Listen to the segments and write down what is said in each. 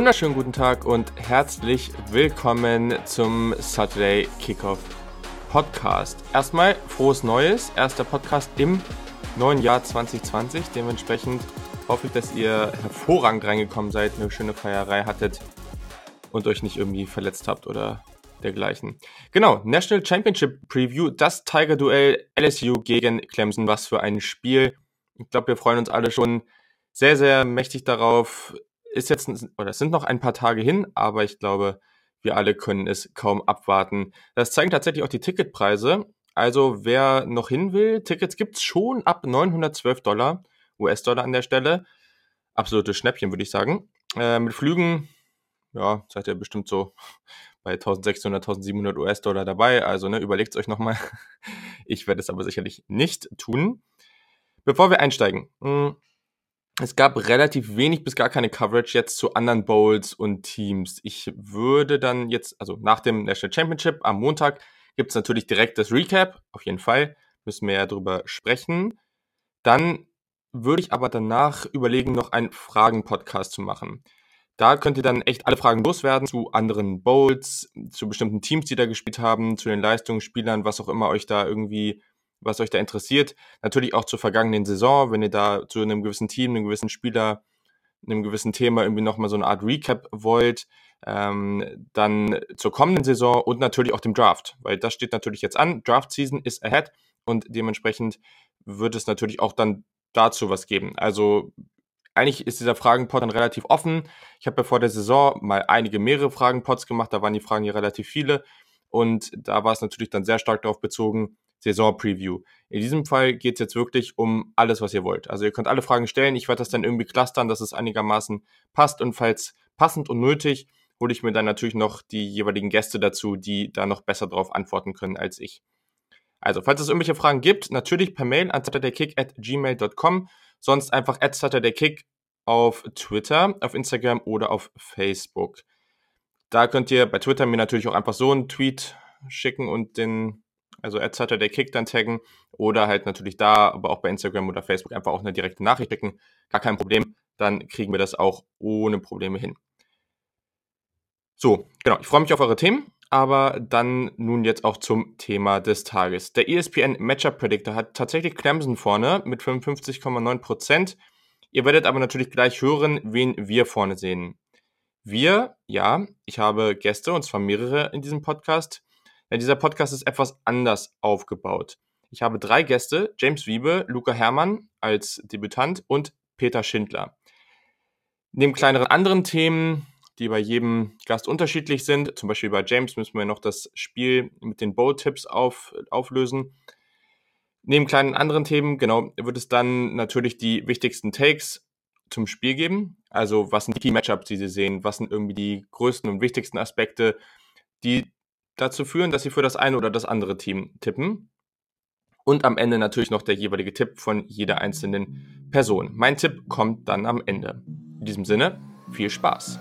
Wunderschönen guten Tag und herzlich willkommen zum Saturday Kickoff Podcast. Erstmal frohes Neues, erster Podcast im neuen Jahr 2020. Dementsprechend hoffe ich, dass ihr hervorragend reingekommen seid, eine schöne Feierei hattet und euch nicht irgendwie verletzt habt oder dergleichen. Genau, National Championship Preview, das Tiger-Duell LSU gegen Clemson. Was für ein Spiel. Ich glaube, wir freuen uns alle schon sehr, sehr mächtig darauf. Ist jetzt, oder es sind noch ein paar Tage hin, aber ich glaube, wir alle können es kaum abwarten. Das zeigen tatsächlich auch die Ticketpreise. Also wer noch hin will, Tickets gibt's schon ab 912 Dollar, US-Dollar an der Stelle. Absolutes Schnäppchen, würde ich sagen. Äh, mit Flügen, ja, seid ihr bestimmt so bei 1600, 1700 US-Dollar dabei. Also ne, überlegt es euch nochmal. Ich werde es aber sicherlich nicht tun. Bevor wir einsteigen, hm, es gab relativ wenig bis gar keine Coverage jetzt zu anderen Bowls und Teams. Ich würde dann jetzt, also nach dem National Championship am Montag, gibt es natürlich direkt das Recap. Auf jeden Fall müssen wir ja drüber sprechen. Dann würde ich aber danach überlegen, noch einen Fragen-Podcast zu machen. Da könnt ihr dann echt alle Fragen loswerden zu anderen Bowls, zu bestimmten Teams, die da gespielt haben, zu den Leistungsspielern, was auch immer euch da irgendwie, was euch da interessiert. Natürlich auch zur vergangenen Saison, wenn ihr da zu einem gewissen Team, einem gewissen Spieler, einem gewissen Thema irgendwie nochmal so eine Art Recap wollt. Ähm, dann zur kommenden Saison und natürlich auch dem Draft, weil das steht natürlich jetzt an. Draft Season ist ahead und dementsprechend wird es natürlich auch dann dazu was geben. Also eigentlich ist dieser Fragenpot dann relativ offen. Ich habe ja vor der Saison mal einige mehrere Fragenpots gemacht, da waren die Fragen hier relativ viele und da war es natürlich dann sehr stark darauf bezogen, Saison-Preview. In diesem Fall geht es jetzt wirklich um alles, was ihr wollt. Also ihr könnt alle Fragen stellen, ich werde das dann irgendwie clustern, dass es einigermaßen passt und falls passend und nötig, hole ich mir dann natürlich noch die jeweiligen Gäste dazu, die da noch besser darauf antworten können als ich. Also, falls es irgendwelche Fragen gibt, natürlich per Mail an saturdaykick at gmail.com Sonst einfach Kick auf Twitter, auf Instagram oder auf Facebook. Da könnt ihr bei Twitter mir natürlich auch einfach so einen Tweet schicken und den, also Kick dann taggen oder halt natürlich da, aber auch bei Instagram oder Facebook einfach auch eine direkte Nachricht schicken. Gar kein Problem. Dann kriegen wir das auch ohne Probleme hin. So, genau. Ich freue mich auf eure Themen. Aber dann nun jetzt auch zum Thema des Tages. Der ESPN Matchup Predictor hat tatsächlich Clemson vorne mit 55,9%. Ihr werdet aber natürlich gleich hören, wen wir vorne sehen. Wir, ja, ich habe Gäste und zwar mehrere in diesem Podcast. Ja, dieser Podcast ist etwas anders aufgebaut. Ich habe drei Gäste, James Wiebe, Luca Herrmann als Debütant und Peter Schindler. Neben kleineren anderen Themen die bei jedem Gast unterschiedlich sind. Zum Beispiel bei James müssen wir noch das Spiel mit den Bowl-Tipps auf, auflösen. Neben kleinen anderen Themen, genau, wird es dann natürlich die wichtigsten Takes zum Spiel geben. Also, was sind die Key-Matchups, die Sie sehen? Was sind irgendwie die größten und wichtigsten Aspekte, die dazu führen, dass Sie für das eine oder das andere Team tippen? Und am Ende natürlich noch der jeweilige Tipp von jeder einzelnen Person. Mein Tipp kommt dann am Ende. In diesem Sinne, viel Spaß!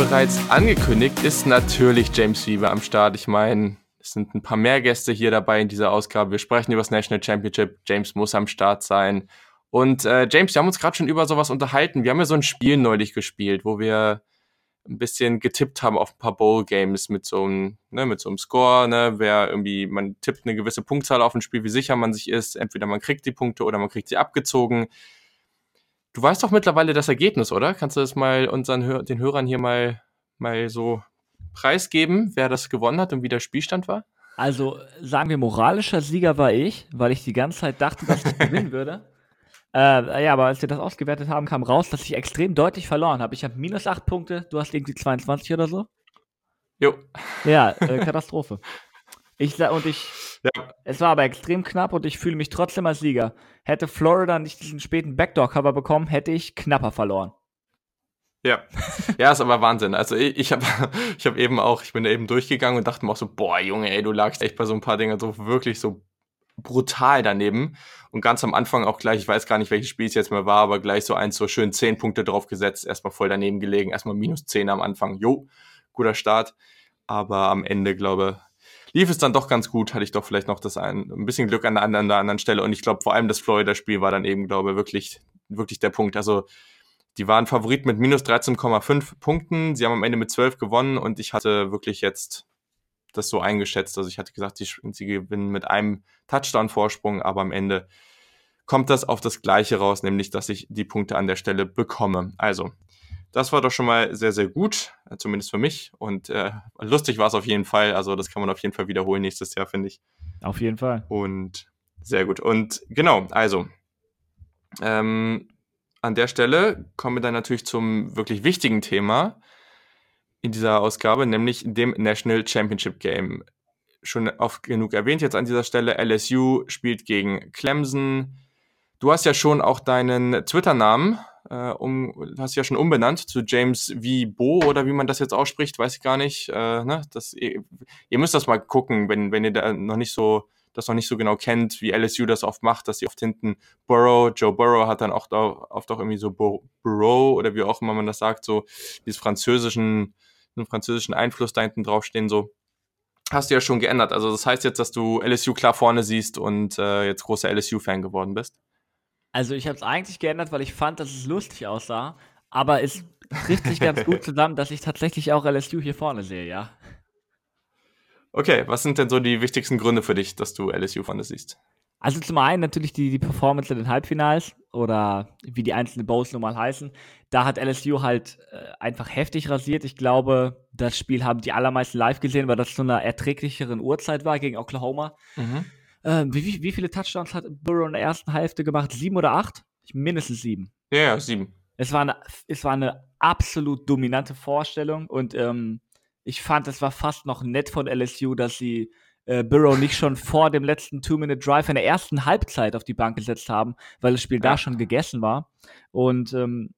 Bereits angekündigt, ist natürlich James Weaver am Start. Ich meine, es sind ein paar mehr Gäste hier dabei in dieser Ausgabe. Wir sprechen über das National Championship. James muss am Start sein. Und äh, James, wir haben uns gerade schon über sowas unterhalten. Wir haben ja so ein Spiel neulich gespielt, wo wir ein bisschen getippt haben auf ein paar Bowl-Games mit so einem, ne, mit so einem Score, ne, wer irgendwie, man tippt eine gewisse Punktzahl auf ein Spiel, wie sicher man sich ist. Entweder man kriegt die Punkte oder man kriegt sie abgezogen. Du weißt doch mittlerweile das Ergebnis, oder? Kannst du das mal unseren den Hörern hier mal, mal so preisgeben, wer das gewonnen hat und wie der Spielstand war? Also sagen wir, moralischer Sieger war ich, weil ich die ganze Zeit dachte, dass ich gewinnen würde. Äh, ja, aber als wir das ausgewertet haben, kam raus, dass ich extrem deutlich verloren habe. Ich habe minus 8 Punkte, du hast irgendwie 22 oder so. Jo. Ja, äh, Katastrophe. Ich und ich. Ja. Es war aber extrem knapp und ich fühle mich trotzdem als Sieger. Hätte Florida nicht diesen späten Backdoor-Cover bekommen, hätte ich knapper verloren. Ja, ja, ist aber Wahnsinn. Also ich, ich habe ich hab eben auch, ich bin da eben durchgegangen und dachte mir auch so, boah, Junge, ey, du lagst echt bei so ein paar Dingen so wirklich so brutal daneben. Und ganz am Anfang auch gleich, ich weiß gar nicht, welches Spiel es jetzt mal war, aber gleich so eins so schön zehn Punkte drauf gesetzt, erstmal voll daneben gelegen, erstmal minus zehn am Anfang. Jo, guter Start. Aber am Ende, glaube lief es dann doch ganz gut, hatte ich doch vielleicht noch das ein, ein bisschen Glück an der, anderen, an der anderen Stelle. Und ich glaube, vor allem das Florida-Spiel war dann eben, glaube ich, wirklich, wirklich der Punkt. Also die waren Favorit mit minus 13,5 Punkten. Sie haben am Ende mit 12 gewonnen und ich hatte wirklich jetzt das so eingeschätzt. Also ich hatte gesagt, die, sie gewinnen mit einem Touchdown-Vorsprung, aber am Ende kommt das auf das Gleiche raus, nämlich dass ich die Punkte an der Stelle bekomme. Also, das war doch schon mal sehr, sehr gut, äh, zumindest für mich. Und äh, lustig war es auf jeden Fall. Also, das kann man auf jeden Fall wiederholen nächstes Jahr, finde ich. Auf jeden Fall. Und sehr gut. Und genau, also, ähm, an der Stelle kommen wir dann natürlich zum wirklich wichtigen Thema in dieser Ausgabe, nämlich dem National Championship Game. Schon oft genug erwähnt jetzt an dieser Stelle. LSU spielt gegen Clemson. Du hast ja schon auch deinen Twitter-Namen, äh, um, hast ja schon umbenannt zu James V. Bo oder wie man das jetzt ausspricht, weiß ich gar nicht. Äh, ne? das, ihr, ihr, müsst das mal gucken, wenn, wenn ihr da noch nicht so das noch nicht so genau kennt, wie LSU das oft macht, dass sie oft hinten Burrow, Joe Burrow hat dann auch da, oft auch irgendwie so Burrow oder wie auch immer man das sagt, so dieses französischen, einen französischen Einfluss da hinten draufstehen, so. Hast du ja schon geändert. Also das heißt jetzt, dass du LSU klar vorne siehst und äh, jetzt großer LSU-Fan geworden bist. Also ich habe es eigentlich geändert, weil ich fand, dass es lustig aussah. Aber es trifft sich ganz gut zusammen, dass ich tatsächlich auch LSU hier vorne sehe, ja. Okay, was sind denn so die wichtigsten Gründe für dich, dass du LSU vorne siehst? Also zum einen natürlich die, die Performance in den Halbfinals oder wie die einzelnen Bowls nun mal heißen. Da hat LSU halt äh, einfach heftig rasiert. Ich glaube, das Spiel haben die allermeisten live gesehen, weil das zu einer erträglicheren Uhrzeit war gegen Oklahoma. Mhm. Ähm, wie, wie, viele Touchdowns hat Burrow in der ersten Hälfte gemacht? Sieben oder acht? Mindestens sieben. Ja, ja sieben. Es war, eine, es war eine absolut dominante Vorstellung und ähm, ich fand, es war fast noch nett von LSU, dass sie äh, Burrow nicht schon vor dem letzten Two-Minute-Drive in der ersten Halbzeit auf die Bank gesetzt haben, weil das Spiel ja. da schon gegessen war. Und ähm,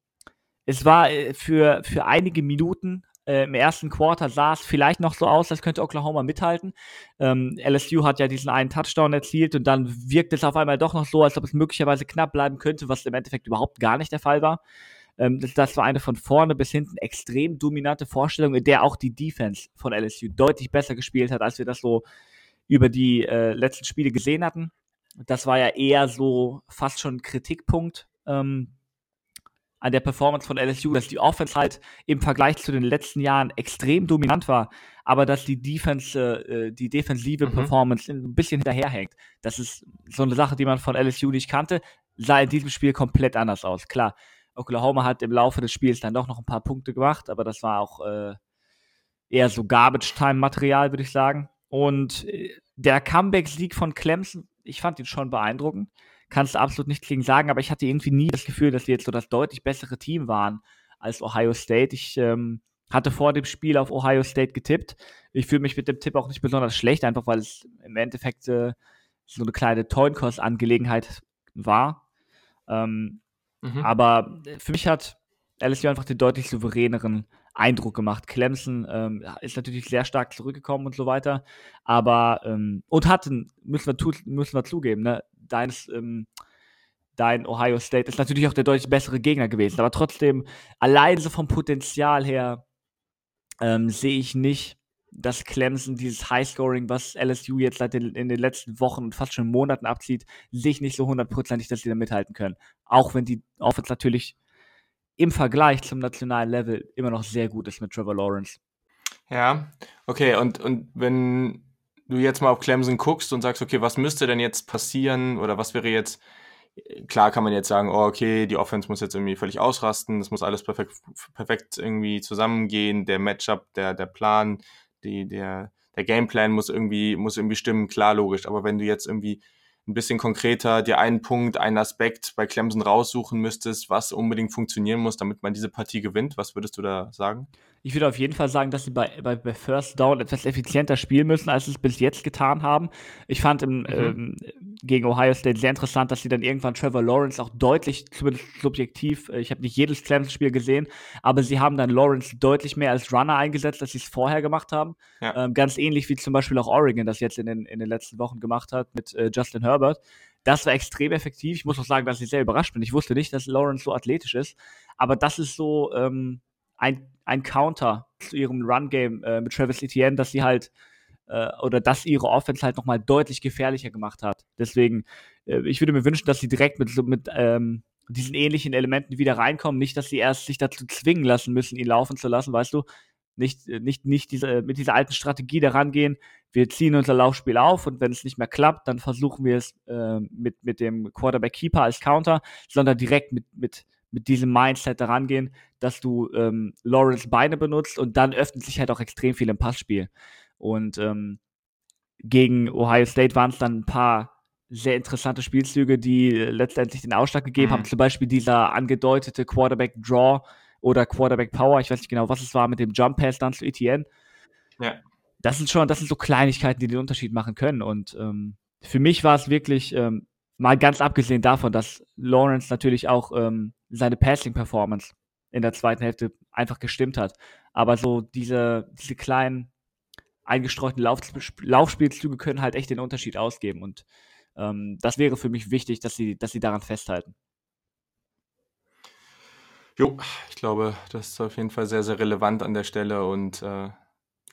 es war äh, für, für einige Minuten äh, im ersten Quarter sah es vielleicht noch so aus, als könnte Oklahoma mithalten. Ähm, LSU hat ja diesen einen Touchdown erzielt und dann wirkt es auf einmal doch noch so, als ob es möglicherweise knapp bleiben könnte, was im Endeffekt überhaupt gar nicht der Fall war. Ähm, das, das, war eine von vorne bis hinten extrem dominante Vorstellung, in der auch die Defense von LSU deutlich besser gespielt hat, als wir das so über die äh, letzten Spiele gesehen hatten. Das war ja eher so fast schon ein Kritikpunkt ähm, an der Performance von LSU, dass die Offense halt im Vergleich zu den letzten Jahren extrem dominant war, aber dass die Defense, äh, die defensive mhm. Performance ein bisschen hinterherhängt. Das ist so eine Sache, die man von LSU nicht kannte, sah in diesem Spiel komplett anders aus. Klar, Oklahoma hat im Laufe des Spiels dann doch noch ein paar Punkte gemacht, aber das war auch äh, eher so Garbage-Time-Material, würde ich sagen. Und äh, der Comeback-Sieg von Clemson, ich fand ihn schon beeindruckend. Kannst du absolut nicht gegen sagen, aber ich hatte irgendwie nie das Gefühl, dass wir jetzt so das deutlich bessere Team waren als Ohio State. Ich ähm, hatte vor dem Spiel auf Ohio State getippt. Ich fühle mich mit dem Tipp auch nicht besonders schlecht, einfach weil es im Endeffekt äh, so eine kleine Toinkos-Angelegenheit war. Ähm, Mhm. Aber für mich hat LSU einfach den deutlich souveräneren Eindruck gemacht. Clemson ähm, ist natürlich sehr stark zurückgekommen und so weiter, aber ähm, und hatten, müssen wir, müssen wir zugeben, ne, deines, ähm, dein Ohio State ist natürlich auch der deutlich bessere Gegner gewesen, aber trotzdem, allein so vom Potenzial her ähm, sehe ich nicht, dass Clemson dieses Highscoring, was LSU jetzt seit den, in den letzten Wochen und fast schon Monaten abzieht, sich nicht so hundertprozentig, dass sie da mithalten können. Auch wenn die Offense natürlich im Vergleich zum nationalen Level immer noch sehr gut ist mit Trevor Lawrence. Ja, okay, und, und wenn du jetzt mal auf Clemson guckst und sagst, okay, was müsste denn jetzt passieren oder was wäre jetzt, klar kann man jetzt sagen, oh, okay, die Offense muss jetzt irgendwie völlig ausrasten, das muss alles perfekt, perfekt irgendwie zusammengehen, der Matchup, der, der Plan, die, der, der Gameplan muss irgendwie, muss irgendwie stimmen, klar, logisch. Aber wenn du jetzt irgendwie ein bisschen konkreter dir einen Punkt, einen Aspekt bei Clemson raussuchen müsstest, was unbedingt funktionieren muss, damit man diese Partie gewinnt, was würdest du da sagen? Ich würde auf jeden Fall sagen, dass sie bei, bei, bei First Down etwas effizienter spielen müssen, als sie es bis jetzt getan haben. Ich fand im, mhm. ähm, gegen Ohio State sehr interessant, dass sie dann irgendwann Trevor Lawrence auch deutlich, zumindest subjektiv, äh, ich habe nicht jedes Clemson-Spiel gesehen, aber sie haben dann Lawrence deutlich mehr als Runner eingesetzt, als sie es vorher gemacht haben. Ja. Ähm, ganz ähnlich wie zum Beispiel auch Oregon das jetzt in den, in den letzten Wochen gemacht hat mit äh, Justin Herbert. Das war extrem effektiv. Ich muss auch sagen, dass ich sehr überrascht bin. Ich wusste nicht, dass Lawrence so athletisch ist, aber das ist so ähm, ein, ein Counter zu ihrem Run-Game äh, mit Travis Etienne, dass sie halt äh, oder dass ihre Offense halt nochmal deutlich gefährlicher gemacht hat. Deswegen, äh, ich würde mir wünschen, dass sie direkt mit, mit ähm, diesen ähnlichen Elementen wieder reinkommen. Nicht, dass sie erst sich dazu zwingen lassen müssen, ihn laufen zu lassen, weißt du? Nicht, äh, nicht, nicht diese, mit dieser alten Strategie da rangehen, wir ziehen unser Laufspiel auf und wenn es nicht mehr klappt, dann versuchen wir es äh, mit, mit dem Quarterback-Keeper als Counter, sondern direkt mit, mit, mit diesem Mindset da rangehen, dass du ähm, Lawrence Beine benutzt und dann öffnet sich halt auch extrem viel im Passspiel. Und ähm, gegen Ohio State waren es dann ein paar sehr interessante Spielzüge, die letztendlich den Ausschlag gegeben mhm. haben. Zum Beispiel dieser angedeutete Quarterback Draw oder Quarterback Power. Ich weiß nicht genau, was es war mit dem Jump Pass dann zu ETN. Ja. Das sind schon, das sind so Kleinigkeiten, die den Unterschied machen können. Und ähm, für mich war es wirklich ähm, mal ganz abgesehen davon, dass Lawrence natürlich auch ähm, seine Passing-Performance in der zweiten Hälfte einfach gestimmt hat. Aber so diese, diese kleinen eingestreuten Lauf Laufspielzüge können halt echt den Unterschied ausgeben. Und ähm, das wäre für mich wichtig, dass sie, dass sie daran festhalten. Jo, ich glaube, das ist auf jeden Fall sehr, sehr relevant an der Stelle. Und äh,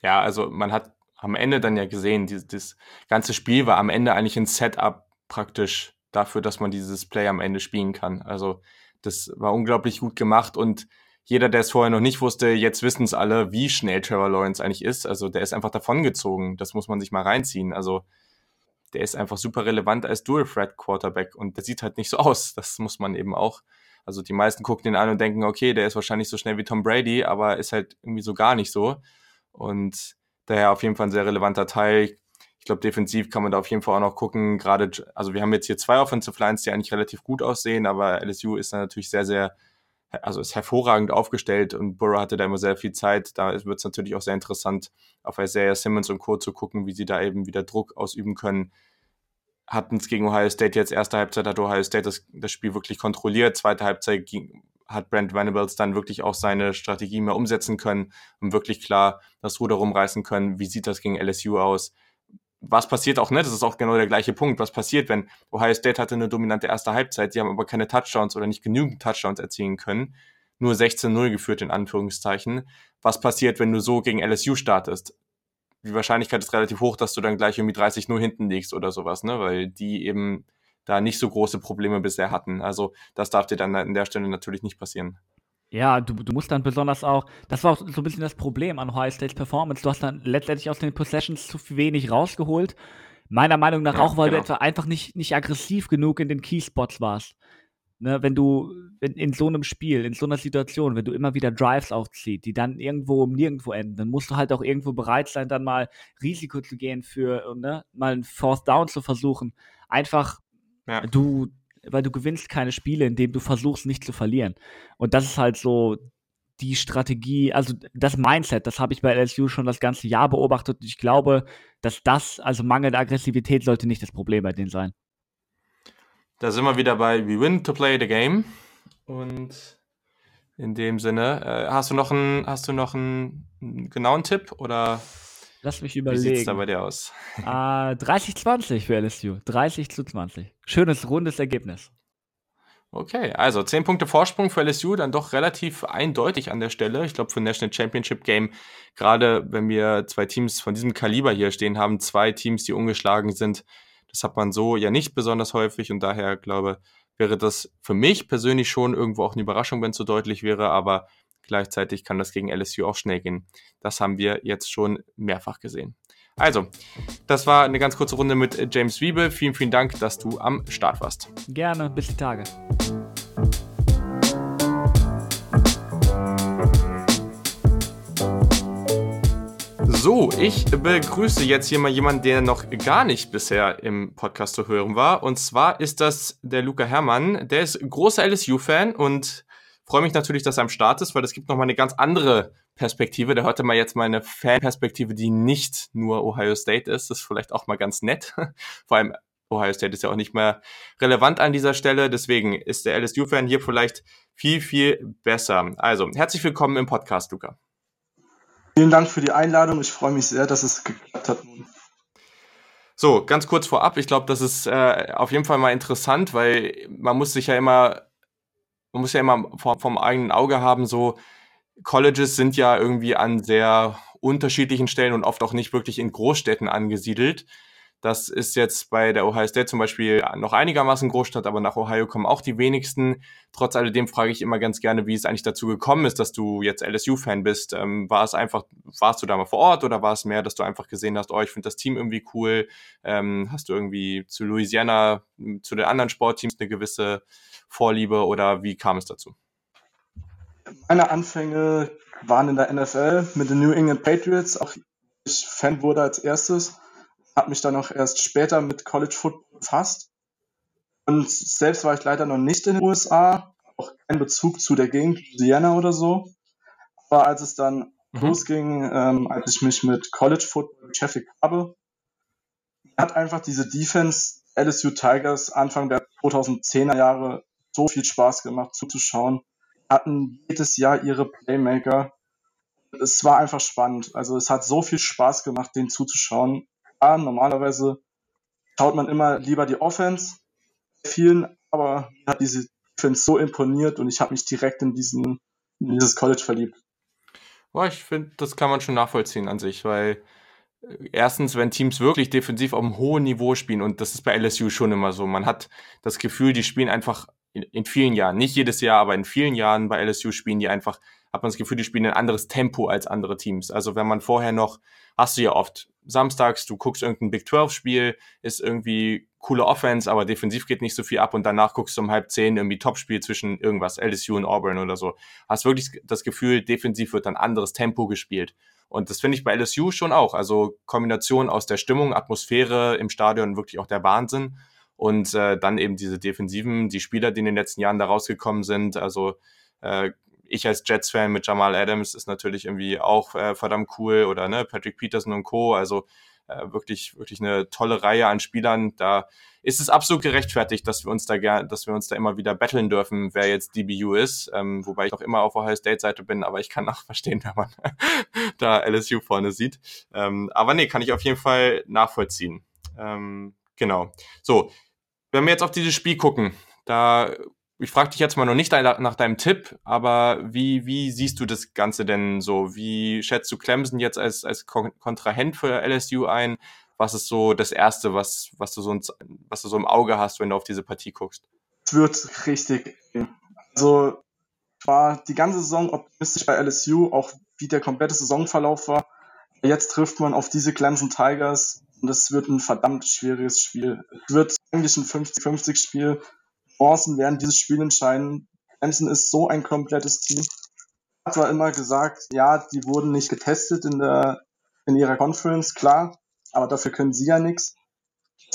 ja, also man hat am Ende dann ja gesehen, dieses, das ganze Spiel war am Ende eigentlich ein Setup praktisch dafür, dass man dieses Play am Ende spielen kann. Also das war unglaublich gut gemacht und jeder, der es vorher noch nicht wusste, jetzt wissen es alle, wie schnell Trevor Lawrence eigentlich ist. Also der ist einfach davongezogen. Das muss man sich mal reinziehen. Also der ist einfach super relevant als Dual Threat Quarterback und der sieht halt nicht so aus. Das muss man eben auch. Also die meisten gucken den an und denken, okay, der ist wahrscheinlich so schnell wie Tom Brady, aber ist halt irgendwie so gar nicht so. Und daher auf jeden Fall ein sehr relevanter Teil. Ich glaube, defensiv kann man da auf jeden Fall auch noch gucken. Gerade, also wir haben jetzt hier zwei Offensive Lines, die eigentlich relativ gut aussehen, aber LSU ist da natürlich sehr, sehr also ist hervorragend aufgestellt und Burrow hatte da immer sehr viel Zeit. Da wird es natürlich auch sehr interessant, auf Isaiah Simmons und Co. zu gucken, wie sie da eben wieder Druck ausüben können. Hatten es gegen Ohio State jetzt, erste Halbzeit hat Ohio State das, das Spiel wirklich kontrolliert, zweite Halbzeit ging, hat Brent Venables dann wirklich auch seine Strategie mehr umsetzen können und wirklich klar das Ruder rumreißen können. Wie sieht das gegen LSU aus? Was passiert auch, ne? Das ist auch genau der gleiche Punkt. Was passiert, wenn Ohio State hatte eine dominante erste Halbzeit, die haben aber keine Touchdowns oder nicht genügend Touchdowns erzielen können, nur 16-0 geführt in Anführungszeichen. Was passiert, wenn du so gegen LSU startest? Die Wahrscheinlichkeit ist relativ hoch, dass du dann gleich irgendwie 30-0 hinten liegst oder sowas, ne? Weil die eben da nicht so große Probleme bisher hatten. Also das darf dir dann an der Stelle natürlich nicht passieren. Ja, du, du musst dann besonders auch, das war auch so ein bisschen das Problem an Ohio State's Performance. Du hast dann letztendlich aus den Possessions zu wenig rausgeholt. Meiner Meinung nach ja, auch, weil genau. du etwa einfach nicht, nicht aggressiv genug in den Keyspots warst. Ne, wenn du in, in, so einem Spiel, in so einer Situation, wenn du immer wieder Drives aufziehst, die dann irgendwo um nirgendwo enden, dann musst du halt auch irgendwo bereit sein, dann mal Risiko zu gehen für, ne, mal einen Fourth Down zu versuchen. Einfach, ja. du, weil du gewinnst keine Spiele, indem du versuchst, nicht zu verlieren. Und das ist halt so die Strategie, also das Mindset, das habe ich bei LSU schon das ganze Jahr beobachtet. Und ich glaube, dass das, also mangelnde Aggressivität, sollte nicht das Problem bei denen sein. Da sind wir wieder bei We Win to Play the Game. Und in dem Sinne, äh, hast du noch einen, hast du noch einen genauen Tipp oder Lass mich überlegen. Wie sieht es da bei dir aus? Äh, 30-20 für LSU. 30 zu 20. Schönes, rundes Ergebnis. Okay, also 10 Punkte Vorsprung für LSU, dann doch relativ eindeutig an der Stelle. Ich glaube, für ein National Championship Game, gerade wenn wir zwei Teams von diesem Kaliber hier stehen haben, zwei Teams, die ungeschlagen sind, das hat man so ja nicht besonders häufig und daher glaube, wäre das für mich persönlich schon irgendwo auch eine Überraschung, wenn es so deutlich wäre, aber Gleichzeitig kann das gegen LSU auch schnell gehen. Das haben wir jetzt schon mehrfach gesehen. Also, das war eine ganz kurze Runde mit James Wiebe. Vielen, vielen Dank, dass du am Start warst. Gerne, bis die Tage. So, ich begrüße jetzt hier mal jemanden, der noch gar nicht bisher im Podcast zu hören war. Und zwar ist das der Luca Herrmann. Der ist großer LSU-Fan und freue mich natürlich, dass er am Start ist, weil das gibt nochmal eine ganz andere Perspektive. Da hörte mal jetzt mal eine Fan-Perspektive, die nicht nur Ohio State ist. Das ist vielleicht auch mal ganz nett. Vor allem Ohio State ist ja auch nicht mehr relevant an dieser Stelle. Deswegen ist der LSU-Fan hier vielleicht viel, viel besser. Also, herzlich willkommen im Podcast, Luca. Vielen Dank für die Einladung. Ich freue mich sehr, dass es geklappt hat. So, ganz kurz vorab. Ich glaube, das ist äh, auf jeden Fall mal interessant, weil man muss sich ja immer, man muss ja immer vom, vom eigenen Auge haben, so Colleges sind ja irgendwie an sehr unterschiedlichen Stellen und oft auch nicht wirklich in Großstädten angesiedelt. Das ist jetzt bei der Ohio State zum Beispiel noch einigermaßen Großstadt, aber nach Ohio kommen auch die wenigsten. Trotz alledem frage ich immer ganz gerne, wie es eigentlich dazu gekommen ist, dass du jetzt LSU-Fan bist. Ähm, war es einfach, warst du da mal vor Ort oder war es mehr, dass du einfach gesehen hast, oh, ich finde das Team irgendwie cool? Ähm, hast du irgendwie zu Louisiana, zu den anderen Sportteams eine gewisse Vorliebe oder wie kam es dazu? Meine Anfänge waren in der NFL mit den New England Patriots. Auch ich Fan wurde als erstes habe mich dann auch erst später mit College Football befasst. Und selbst war ich leider noch nicht in den USA, auch kein Bezug zu der Gegend, Louisiana oder so. Aber als es dann mhm. losging, ähm, als ich mich mit College Football beschäftigt habe, hat einfach diese Defense LSU Tigers Anfang der 2010er Jahre so viel Spaß gemacht zuzuschauen. Hatten jedes Jahr ihre Playmaker. Es war einfach spannend. Also es hat so viel Spaß gemacht, denen zuzuschauen. Ja, normalerweise schaut man immer lieber die Offense. Vielen, aber hat diese Defense so imponiert und ich habe mich direkt in diesen in dieses College verliebt. Boah, ich finde, das kann man schon nachvollziehen an sich, weil äh, erstens, wenn Teams wirklich defensiv auf einem hohen Niveau spielen, und das ist bei LSU schon immer so, man hat das Gefühl, die spielen einfach in, in vielen Jahren, nicht jedes Jahr, aber in vielen Jahren bei LSU spielen die einfach, hat man das Gefühl, die spielen ein anderes Tempo als andere Teams. Also wenn man vorher noch, hast du ja oft samstags, du guckst irgendein Big 12 Spiel, ist irgendwie coole Offense, aber defensiv geht nicht so viel ab und danach guckst du um halb zehn irgendwie Topspiel zwischen irgendwas, LSU und Auburn oder so. Hast wirklich das Gefühl, defensiv wird dann anderes Tempo gespielt. Und das finde ich bei LSU schon auch. Also Kombination aus der Stimmung, Atmosphäre im Stadion, wirklich auch der Wahnsinn. Und äh, dann eben diese Defensiven, die Spieler, die in den letzten Jahren da rausgekommen sind. Also äh, ich als Jets-Fan mit Jamal Adams ist natürlich irgendwie auch äh, verdammt cool oder ne, Patrick Peterson und Co. Also äh, wirklich, wirklich eine tolle Reihe an Spielern. Da ist es absolut gerechtfertigt, dass wir uns da gern, dass wir uns da immer wieder betteln dürfen, wer jetzt DBU ist. Ähm, wobei ich noch immer auf Ohio State Seite bin, aber ich kann auch verstehen, wenn man da LSU vorne sieht. Ähm, aber nee, kann ich auf jeden Fall nachvollziehen. Ähm, genau. So, wenn wir jetzt auf dieses Spiel gucken, da ich frage dich jetzt mal noch nicht nach deinem Tipp, aber wie, wie siehst du das Ganze denn so? Wie schätzt du Clemson jetzt als, als Kontrahent für LSU ein? Was ist so das Erste, was, was, du so, was du so im Auge hast, wenn du auf diese Partie guckst? Es wird richtig. Also war die ganze Saison optimistisch bei LSU, auch wie der komplette Saisonverlauf war. Jetzt trifft man auf diese Clemson Tigers und es wird ein verdammt schwieriges Spiel. Es wird eigentlich ein 50-50 Spiel Chancen werden dieses Spiel entscheiden. Clemson ist so ein komplettes Team. Hat zwar immer gesagt, ja, die wurden nicht getestet in der in ihrer Conference, klar, aber dafür können sie ja nichts.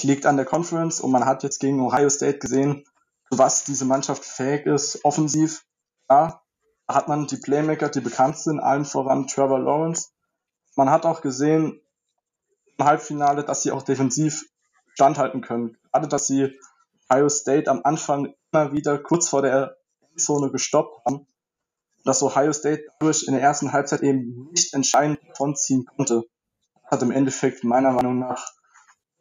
Liegt an der Conference und man hat jetzt gegen Ohio State gesehen, was diese Mannschaft fähig ist, offensiv. Ja, da hat man die Playmaker, die bekannt sind, allen voran Trevor Lawrence. Man hat auch gesehen im Halbfinale, dass sie auch defensiv standhalten können. Gerade, dass sie Ohio State am Anfang immer wieder kurz vor der Endzone gestoppt haben, dass Ohio State dadurch in der ersten Halbzeit eben nicht entscheidend davonziehen konnte. Hat im Endeffekt meiner Meinung nach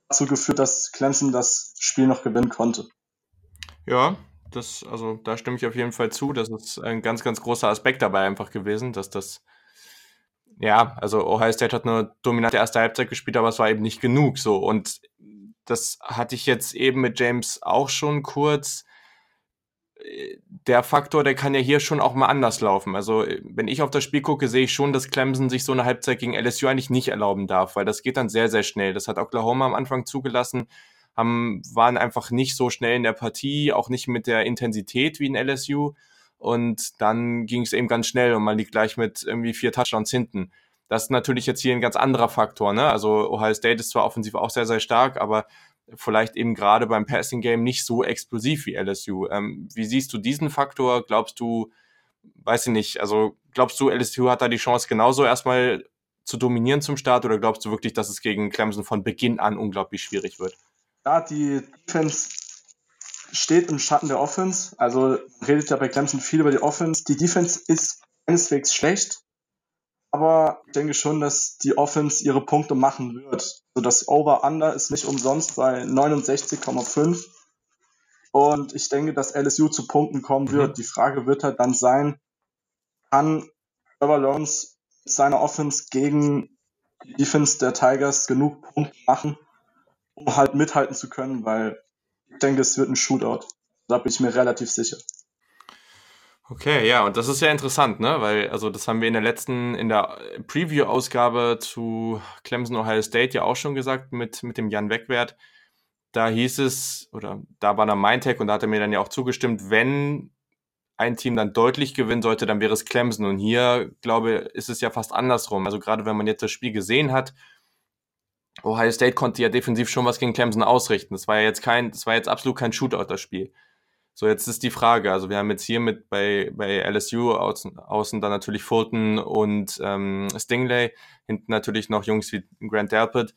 dazu geführt, dass Clemson das Spiel noch gewinnen konnte. Ja, das, also da stimme ich auf jeden Fall zu. Das ist ein ganz, ganz großer Aspekt dabei einfach gewesen, dass das, ja, also Ohio State hat eine dominante erste Halbzeit gespielt, aber es war eben nicht genug so. Und das hatte ich jetzt eben mit James auch schon kurz. Der Faktor, der kann ja hier schon auch mal anders laufen. Also, wenn ich auf das Spiel gucke, sehe ich schon, dass Clemson sich so eine Halbzeit gegen LSU eigentlich nicht erlauben darf, weil das geht dann sehr, sehr schnell. Das hat Oklahoma am Anfang zugelassen, haben, waren einfach nicht so schnell in der Partie, auch nicht mit der Intensität wie in LSU. Und dann ging es eben ganz schnell und man liegt gleich mit irgendwie vier Touchdowns hinten. Das ist natürlich jetzt hier ein ganz anderer Faktor. Ne? Also Ohio State ist zwar offensiv auch sehr, sehr stark, aber vielleicht eben gerade beim Passing Game nicht so explosiv wie LSU. Ähm, wie siehst du diesen Faktor? Glaubst du, weiß ich nicht, also glaubst du, LSU hat da die Chance genauso erstmal zu dominieren zum Start oder glaubst du wirklich, dass es gegen Clemson von Beginn an unglaublich schwierig wird? Ja, die Defense steht im Schatten der Offense. Also redet ja bei Clemson viel über die Offense. Die Defense ist keineswegs schlecht, aber ich denke schon, dass die Offense ihre Punkte machen wird. Also das Over-Under ist nicht umsonst bei 69,5. Und ich denke, dass LSU zu Punkten kommen wird. Mhm. Die Frage wird halt dann sein, kann Trevor Lawrence seine Offense gegen die Defense der Tigers genug Punkte machen, um halt mithalten zu können, weil denke, es wird ein Shootout. Da bin ich mir relativ sicher. Okay, ja, und das ist ja interessant, ne? Weil, also das haben wir in der letzten, in der Preview-Ausgabe zu Clemson Ohio State ja auch schon gesagt mit, mit dem Jan Wegwert. Da hieß es, oder da war dann mein Tag und da hat er mir dann ja auch zugestimmt, wenn ein Team dann deutlich gewinnen sollte, dann wäre es Clemson. Und hier, glaube ich, ist es ja fast andersrum. Also gerade wenn man jetzt das Spiel gesehen hat, Ohio State konnte ja defensiv schon was gegen Clemson ausrichten. Das war ja jetzt kein, das war jetzt absolut kein Shootout, das Spiel. So, jetzt ist die Frage, also wir haben jetzt hier mit bei, bei LSU außen, außen dann natürlich Fulton und ähm, Stingley, hinten natürlich noch Jungs wie Grant Delpit.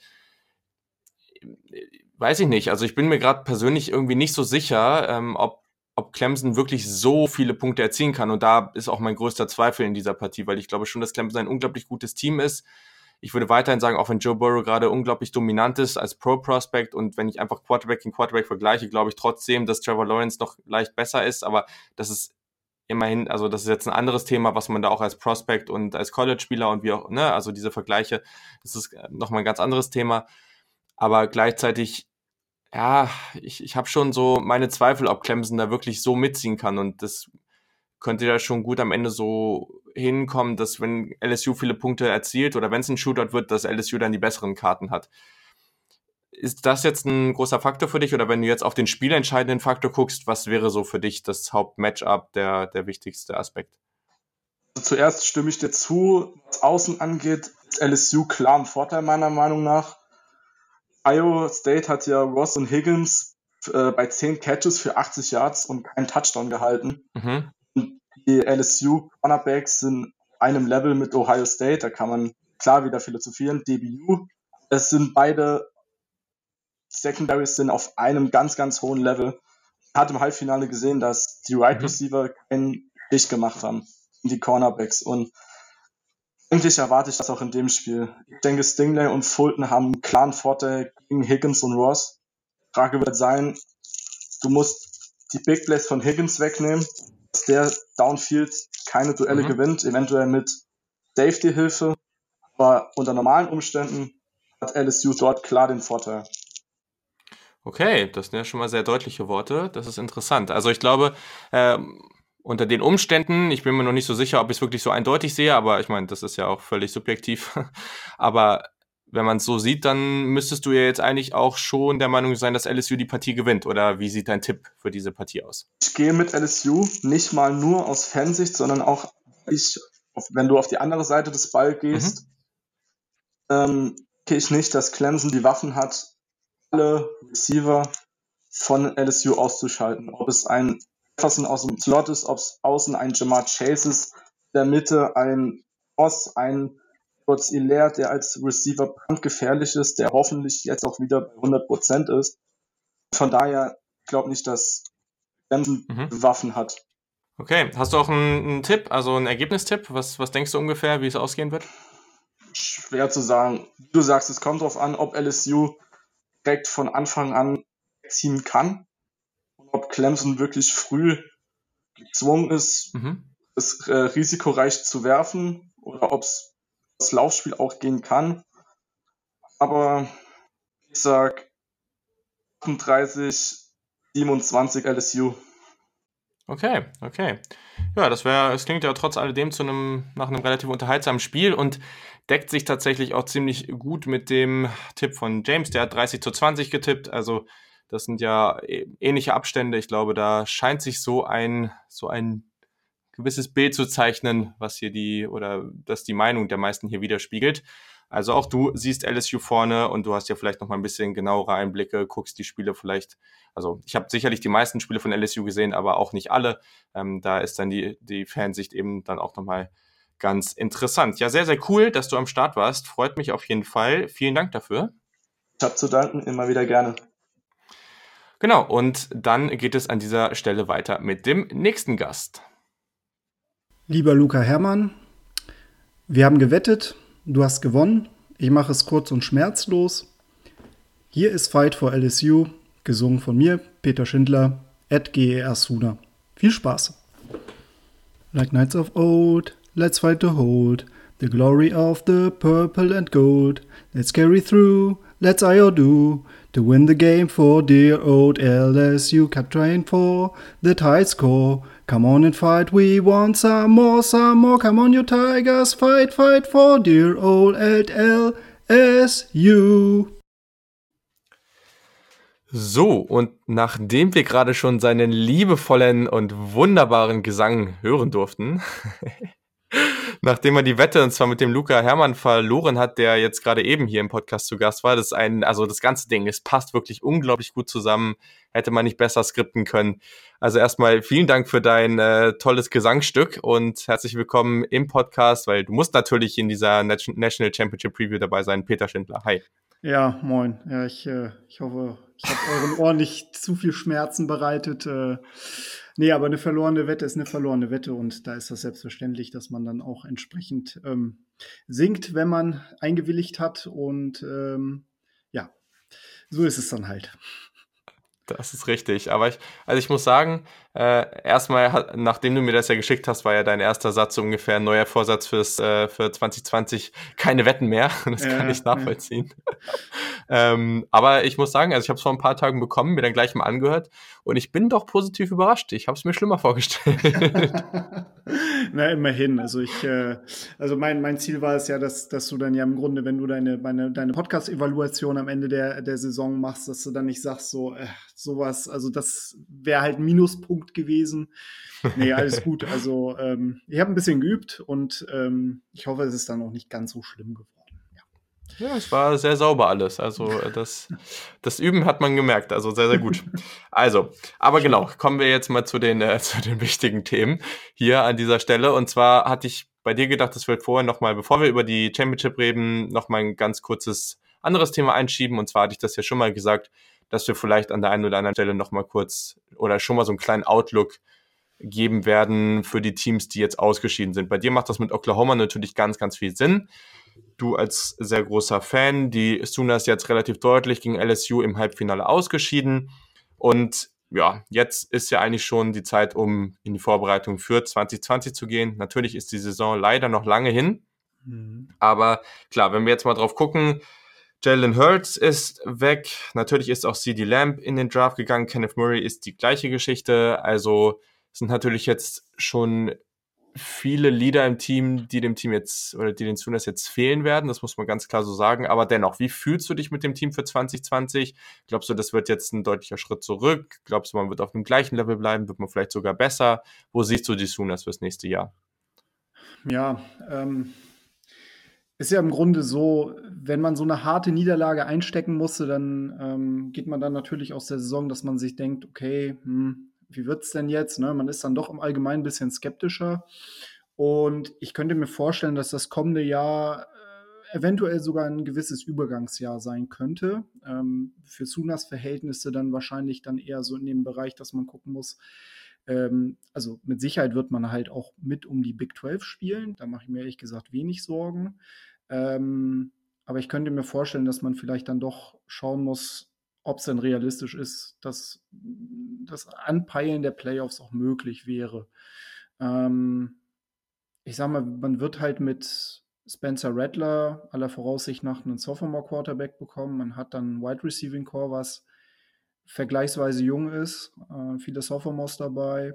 Weiß ich nicht, also ich bin mir gerade persönlich irgendwie nicht so sicher, ähm, ob, ob Clemson wirklich so viele Punkte erzielen kann. Und da ist auch mein größter Zweifel in dieser Partie, weil ich glaube schon, dass Clemson ein unglaublich gutes Team ist ich würde weiterhin sagen, auch wenn Joe Burrow gerade unglaublich dominant ist als Pro-Prospect und wenn ich einfach Quarterback gegen Quarterback vergleiche, glaube ich trotzdem, dass Trevor Lawrence noch leicht besser ist, aber das ist immerhin, also das ist jetzt ein anderes Thema, was man da auch als Prospect und als College-Spieler und wie auch, ne, also diese Vergleiche, das ist nochmal ein ganz anderes Thema. Aber gleichzeitig, ja, ich, ich habe schon so meine Zweifel, ob Clemson da wirklich so mitziehen kann und das könnte ja schon gut am Ende so hinkommen, dass wenn LSU viele Punkte erzielt oder wenn es ein Shootout wird, dass LSU dann die besseren Karten hat. Ist das jetzt ein großer Faktor für dich oder wenn du jetzt auf den spielentscheidenden Faktor guckst, was wäre so für dich das Hauptmatchup, der, der wichtigste Aspekt? Also zuerst stimme ich dir zu, was Außen angeht, ist LSU klar ein Vorteil meiner Meinung nach. Iowa State hat ja Ross und Higgins äh, bei 10 Catches für 80 Yards und keinen Touchdown gehalten. Mhm die LSU Cornerbacks sind einem Level mit Ohio State, da kann man klar wieder philosophieren, DBU. Es sind beide Secondaries sind auf einem ganz, ganz hohen Level. Ich hatte im Halbfinale gesehen, dass die Right mhm. Receiver keinen Stich gemacht haben, die Cornerbacks. Und eigentlich erwarte ich das auch in dem Spiel. Ich denke, Stingley und Fulton haben einen klaren Vorteil gegen Higgins und Ross. Die Frage wird sein, du musst die Big Plays von Higgins wegnehmen dass der Downfield keine Duelle mhm. gewinnt, eventuell mit Safety-Hilfe. Aber unter normalen Umständen hat LSU dort klar den Vorteil. Okay, das sind ja schon mal sehr deutliche Worte. Das ist interessant. Also ich glaube, äh, unter den Umständen, ich bin mir noch nicht so sicher, ob ich es wirklich so eindeutig sehe, aber ich meine, das ist ja auch völlig subjektiv. aber wenn man es so sieht, dann müsstest du ja jetzt eigentlich auch schon der Meinung sein, dass LSU die Partie gewinnt. Oder wie sieht dein Tipp für diese Partie aus? Ich gehe mit LSU nicht mal nur aus Fansicht, sondern auch ich, wenn du auf die andere Seite des Balls gehst, mhm. ähm, gehe ich nicht, dass Clemson die Waffen hat, alle Receiver von LSU auszuschalten. Ob es ein Jefferson aus dem Slot ist, ob es außen ein Jamar Chase ist, der Mitte ein Boss, ein Kurz Hilaire, der als Receiver brandgefährlich ist, der hoffentlich jetzt auch wieder bei 100% ist. Von daher glaube nicht, dass Clemson mhm. Waffen hat. Okay, hast du auch einen, einen, Tipp, also einen Ergebnistipp? Was, was denkst du ungefähr, wie es ausgehen wird? Schwer zu sagen. Du sagst, es kommt darauf an, ob LSU direkt von Anfang an ziehen kann und ob Clemson wirklich früh gezwungen ist, mhm. es äh, risikoreich zu werfen oder ob es das Laufspiel auch gehen kann. Aber ich sag 38, 27 LSU. Okay, okay. Ja, das wäre, es klingt ja trotz alledem zu einem, nach einem relativ unterhaltsamen Spiel und deckt sich tatsächlich auch ziemlich gut mit dem Tipp von James. Der hat 30 zu 20 getippt. Also, das sind ja ähnliche Abstände. Ich glaube, da scheint sich so ein, so ein gewisses Bild zu zeichnen, was hier die oder das die Meinung der meisten hier widerspiegelt. Also auch du siehst LSU vorne und du hast ja vielleicht noch mal ein bisschen genauere Einblicke, guckst die Spiele vielleicht. Also ich habe sicherlich die meisten Spiele von LSU gesehen, aber auch nicht alle. Ähm, da ist dann die, die Fansicht eben dann auch noch mal ganz interessant. Ja, sehr, sehr cool, dass du am Start warst. Freut mich auf jeden Fall. Vielen Dank dafür. Ich habe zu danken, immer wieder gerne. Genau, und dann geht es an dieser Stelle weiter mit dem nächsten Gast. Lieber Luca Herrmann, wir haben gewettet, du hast gewonnen. Ich mache es kurz und schmerzlos. Hier ist Fight for LSU, gesungen von mir, Peter Schindler, at GER Suna. Viel Spaß! Like Knights of Old, let's fight to hold the glory of the purple and gold. Let's carry through, let's I or do to win the game for dear old LSU. Kept trying for the tie score. Come on and fight, we want some more, some more. Come on, you Tigers, fight, fight for dear old LSU. So, und nachdem wir gerade schon seinen liebevollen und wunderbaren Gesang hören durften, nachdem er die Wette und zwar mit dem Luca Hermann verloren hat, der jetzt gerade eben hier im Podcast zu Gast war, das ist ein, also das ganze Ding, es passt wirklich unglaublich gut zusammen, hätte man nicht besser skripten können. Also erstmal vielen Dank für dein äh, tolles Gesangstück und herzlich willkommen im Podcast, weil du musst natürlich in dieser National Championship Preview dabei sein, Peter Schindler. Hi. Ja, moin. Ja, ich, äh, ich hoffe, ich habe euren Ohren nicht zu viel Schmerzen bereitet. Äh, nee, aber eine verlorene Wette ist eine verlorene Wette und da ist das selbstverständlich, dass man dann auch entsprechend ähm, singt, wenn man eingewilligt hat. Und ähm, ja, so ist es dann halt. Das ist richtig. Aber ich, also ich muss sagen, äh, erstmal, nachdem du mir das ja geschickt hast, war ja dein erster Satz ungefähr ein neuer Vorsatz fürs, äh, für 2020, keine Wetten mehr. Das ja, kann ich nachvollziehen. Ja. ähm, aber ich muss sagen, also ich habe es vor ein paar Tagen bekommen, mir dann gleich mal angehört und ich bin doch positiv überrascht. Ich habe es mir schlimmer vorgestellt. Na, immerhin. Also ich, äh, also mein, mein Ziel war es ja, dass, dass du dann ja im Grunde, wenn du deine, deine, deine Podcast-Evaluation am Ende der, der Saison machst, dass du dann nicht sagst, so, äh, sowas, also das wäre halt ein Minuspunkt gewesen. Nee, alles gut. Also ähm, ich habe ein bisschen geübt und ähm, ich hoffe, es ist dann auch nicht ganz so schlimm geworden. Ja, es war sehr sauber alles. Also äh, das, das Üben hat man gemerkt. Also sehr, sehr gut. Also, aber genau, kommen wir jetzt mal zu den, äh, zu den wichtigen Themen hier an dieser Stelle. Und zwar hatte ich bei dir gedacht, dass wir vorher nochmal, bevor wir über die Championship reden, nochmal ein ganz kurzes anderes Thema einschieben. Und zwar hatte ich das ja schon mal gesagt, dass wir vielleicht an der einen oder anderen Stelle nochmal kurz oder schon mal so einen kleinen Outlook geben werden für die Teams, die jetzt ausgeschieden sind. Bei dir macht das mit Oklahoma natürlich ganz, ganz viel Sinn. Du als sehr großer Fan, die Sooners jetzt relativ deutlich gegen LSU im Halbfinale ausgeschieden. Und ja, jetzt ist ja eigentlich schon die Zeit, um in die Vorbereitung für 2020 zu gehen. Natürlich ist die Saison leider noch lange hin. Mhm. Aber klar, wenn wir jetzt mal drauf gucken, Jalen Hurts ist weg. Natürlich ist auch CD Lamb in den Draft gegangen. Kenneth Murray ist die gleiche Geschichte. Also sind natürlich jetzt schon viele Leader im Team, die dem Team jetzt oder die den Sooners jetzt fehlen werden. Das muss man ganz klar so sagen. Aber dennoch, wie fühlst du dich mit dem Team für 2020? Glaubst du, das wird jetzt ein deutlicher Schritt zurück? Glaubst du, man wird auf dem gleichen Level bleiben? Wird man vielleicht sogar besser? Wo siehst du die Sooners fürs nächste Jahr? Ja, ähm, ist ja im Grunde so, wenn man so eine harte Niederlage einstecken musste, dann ähm, geht man dann natürlich aus der Saison, dass man sich denkt, okay, hm, wie wird es denn jetzt? Ne? Man ist dann doch im Allgemeinen ein bisschen skeptischer. Und ich könnte mir vorstellen, dass das kommende Jahr äh, eventuell sogar ein gewisses Übergangsjahr sein könnte. Ähm, für Sunas Verhältnisse dann wahrscheinlich dann eher so in dem Bereich, dass man gucken muss. Ähm, also mit Sicherheit wird man halt auch mit um die Big 12 spielen. Da mache ich mir ehrlich gesagt wenig Sorgen. Ähm, aber ich könnte mir vorstellen, dass man vielleicht dann doch schauen muss, ob es denn realistisch ist, dass das Anpeilen der Playoffs auch möglich wäre. Ähm, ich sag mal, man wird halt mit Spencer Rattler aller Voraussicht nach einen Sophomore Quarterback bekommen. Man hat dann Wide Receiving Core, was vergleichsweise jung ist. Äh, viele Sophomores dabei.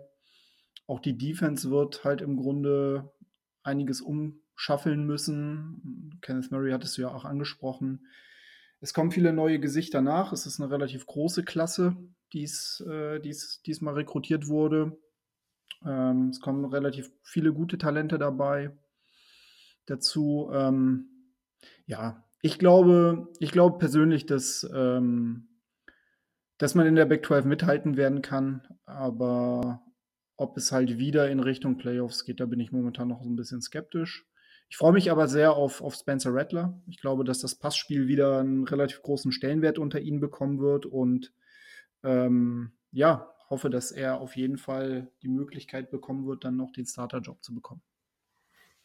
Auch die Defense wird halt im Grunde einiges umschaffeln müssen. Kenneth Murray hattest du ja auch angesprochen. Es kommen viele neue Gesichter nach. Es ist eine relativ große Klasse, die äh, diesmal rekrutiert wurde. Ähm, es kommen relativ viele gute Talente dabei dazu. Ähm, ja, ich glaube, ich glaube persönlich, dass, ähm, dass man in der Back 12 mithalten werden kann, aber ob es halt wieder in Richtung Playoffs geht, da bin ich momentan noch so ein bisschen skeptisch. Ich freue mich aber sehr auf, auf Spencer Rattler. Ich glaube, dass das Passspiel wieder einen relativ großen Stellenwert unter ihnen bekommen wird und ähm, ja, hoffe, dass er auf jeden Fall die Möglichkeit bekommen wird, dann noch den Starterjob zu bekommen.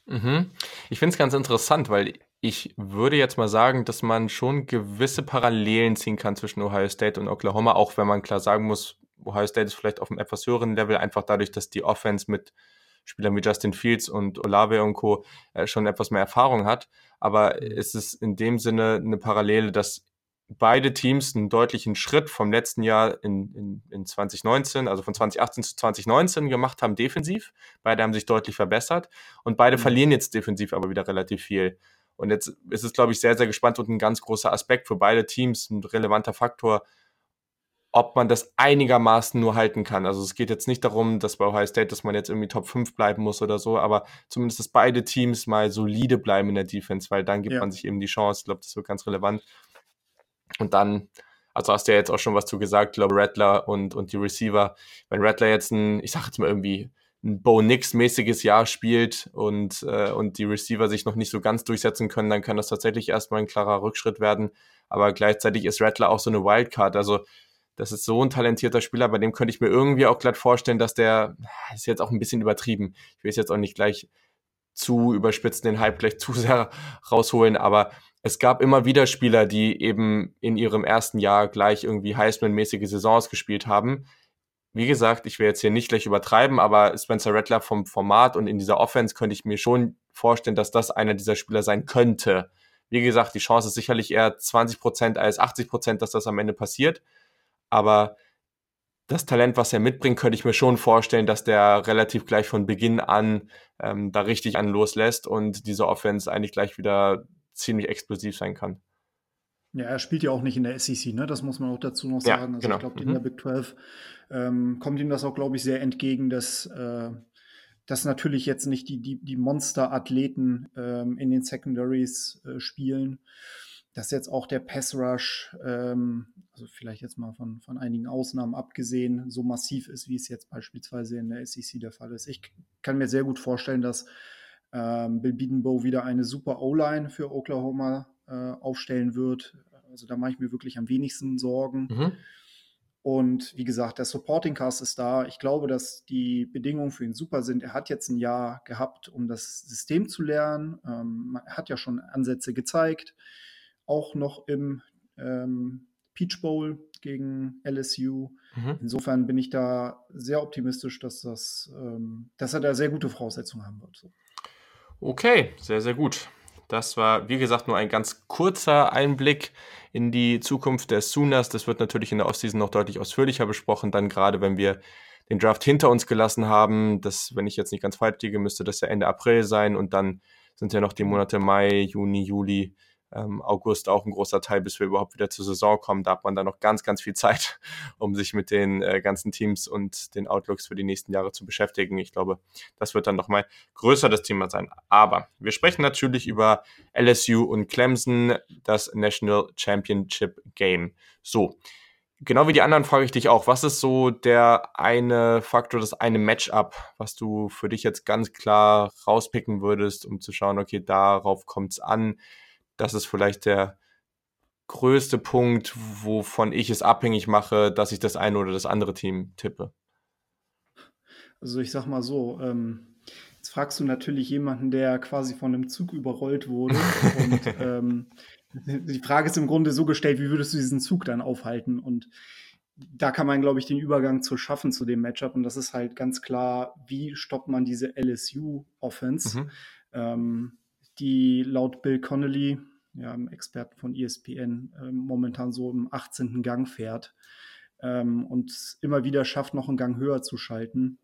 Mhm. Ich finde es ganz interessant, weil ich würde jetzt mal sagen, dass man schon gewisse Parallelen ziehen kann zwischen Ohio State und Oklahoma, auch wenn man klar sagen muss, Ohio State ist vielleicht auf einem etwas höheren Level, einfach dadurch, dass die Offense mit Spielern wie Justin Fields und Olave und Co. Äh, schon etwas mehr Erfahrung hat. Aber es ist in dem Sinne eine Parallele, dass beide Teams einen deutlichen Schritt vom letzten Jahr in, in, in 2019, also von 2018 zu 2019 gemacht haben, defensiv. Beide haben sich deutlich verbessert und beide mhm. verlieren jetzt defensiv aber wieder relativ viel. Und jetzt ist es, glaube ich, sehr, sehr gespannt und ein ganz großer Aspekt für beide Teams, ein relevanter Faktor, ob man das einigermaßen nur halten kann. Also es geht jetzt nicht darum, dass bei Ohio State, dass man jetzt irgendwie Top 5 bleiben muss oder so, aber zumindest, dass beide Teams mal solide bleiben in der Defense, weil dann gibt ja. man sich eben die Chance. Ich glaube, das wird ganz relevant. Und dann, also hast du ja jetzt auch schon was zu gesagt, glaube Rattler und, und die Receiver. Wenn Rattler jetzt ein, ich sag jetzt mal irgendwie, ein Bo Nix-mäßiges Jahr spielt und, äh, und die Receiver sich noch nicht so ganz durchsetzen können, dann kann das tatsächlich erstmal ein klarer Rückschritt werden. Aber gleichzeitig ist Rattler auch so eine Wildcard. Also das ist so ein talentierter Spieler, bei dem könnte ich mir irgendwie auch glatt vorstellen, dass der, das ist jetzt auch ein bisschen übertrieben. Ich will es jetzt auch nicht gleich zu überspitzen, den Hype gleich zu sehr rausholen, aber es gab immer wieder Spieler, die eben in ihrem ersten Jahr gleich irgendwie Heisman-mäßige Saisons gespielt haben. Wie gesagt, ich will jetzt hier nicht gleich übertreiben, aber Spencer Rattler vom Format und in dieser Offense könnte ich mir schon vorstellen, dass das einer dieser Spieler sein könnte. Wie gesagt, die Chance ist sicherlich eher 20 Prozent als 80 Prozent, dass das am Ende passiert. Aber das Talent, was er mitbringt, könnte ich mir schon vorstellen, dass der relativ gleich von Beginn an ähm, da richtig an loslässt und diese Offense eigentlich gleich wieder ziemlich explosiv sein kann. Ja, er spielt ja auch nicht in der SEC, ne? Das muss man auch dazu noch sagen. Ja, also genau. ich glaube, in mhm. der Big 12 ähm, kommt ihm das auch, glaube ich, sehr entgegen, dass, äh, dass natürlich jetzt nicht die, die, die Monster-Athleten ähm, in den Secondaries äh, spielen. Dass jetzt auch der Pass Rush, ähm, also vielleicht jetzt mal von, von einigen Ausnahmen abgesehen, so massiv ist, wie es jetzt beispielsweise in der SEC der Fall ist. Ich kann mir sehr gut vorstellen, dass ähm, Bill Biedenbow wieder eine super O-Line für Oklahoma äh, aufstellen wird. Also da mache ich mir wirklich am wenigsten Sorgen. Mhm. Und wie gesagt, der Supporting Cast ist da. Ich glaube, dass die Bedingungen für ihn super sind. Er hat jetzt ein Jahr gehabt, um das System zu lernen. Ähm, er hat ja schon Ansätze gezeigt, auch noch im ähm, Peach Bowl gegen LSU. Mhm. Insofern bin ich da sehr optimistisch, dass, das, ähm, dass er da sehr gute Voraussetzungen haben wird. Okay, sehr, sehr gut. Das war, wie gesagt, nur ein ganz kurzer Einblick in die Zukunft der Sooners. Das wird natürlich in der Offseason noch deutlich ausführlicher besprochen, dann gerade wenn wir den Draft hinter uns gelassen haben. Das, wenn ich jetzt nicht ganz falsch liege, müsste das ja Ende April sein und dann sind ja noch die Monate Mai, Juni, Juli, ähm, August auch ein großer Teil, bis wir überhaupt wieder zur Saison kommen. Da hat man dann noch ganz, ganz viel Zeit, um sich mit den äh, ganzen Teams und den Outlooks für die nächsten Jahre zu beschäftigen. Ich glaube, das wird dann nochmal größer das Thema sein. Aber wir sprechen natürlich über LSU und Clemson, das National Championship Game. So. Genau wie die anderen frage ich dich auch, was ist so der eine Faktor, das eine Matchup, was du für dich jetzt ganz klar rauspicken würdest, um zu schauen, okay, darauf kommt es an das ist vielleicht der größte Punkt, wovon ich es abhängig mache, dass ich das eine oder das andere Team tippe. Also ich sag mal so, ähm, jetzt fragst du natürlich jemanden, der quasi von einem Zug überrollt wurde. und ähm, die Frage ist im Grunde so gestellt, wie würdest du diesen Zug dann aufhalten? Und da kann man, glaube ich, den Übergang zu schaffen zu dem Matchup. Und das ist halt ganz klar, wie stoppt man diese LSU-Offense? Mhm. Ähm, die laut Bill Connolly, ja, Experten von ESPN, äh, momentan so im 18. Gang fährt ähm, und immer wieder schafft, noch einen Gang höher zu schalten.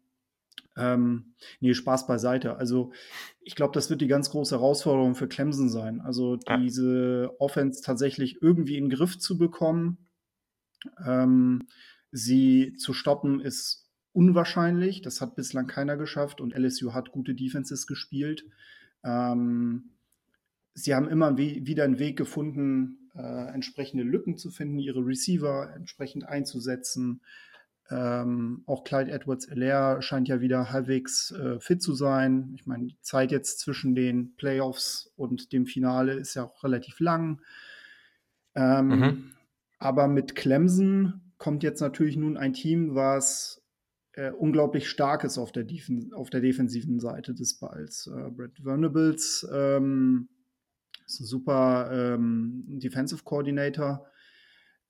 Ähm, nee, Spaß beiseite. Also ich glaube, das wird die ganz große Herausforderung für Clemson sein. Also diese Offense tatsächlich irgendwie in den Griff zu bekommen. Ähm, sie zu stoppen ist unwahrscheinlich. Das hat bislang keiner geschafft und LSU hat gute Defenses gespielt. Ähm, sie haben immer wieder einen Weg gefunden, äh, entsprechende Lücken zu finden, ihre Receiver entsprechend einzusetzen. Ähm, auch Clyde Edwards Elair scheint ja wieder halbwegs äh, fit zu sein. Ich meine, die Zeit jetzt zwischen den Playoffs und dem Finale ist ja auch relativ lang. Ähm, mhm. Aber mit Clemson kommt jetzt natürlich nun ein Team, was äh, unglaublich stark ist auf der, Defen auf der defensiven Seite des Balls. Äh, Brett Venables ähm, ist ein super ähm, Defensive Coordinator.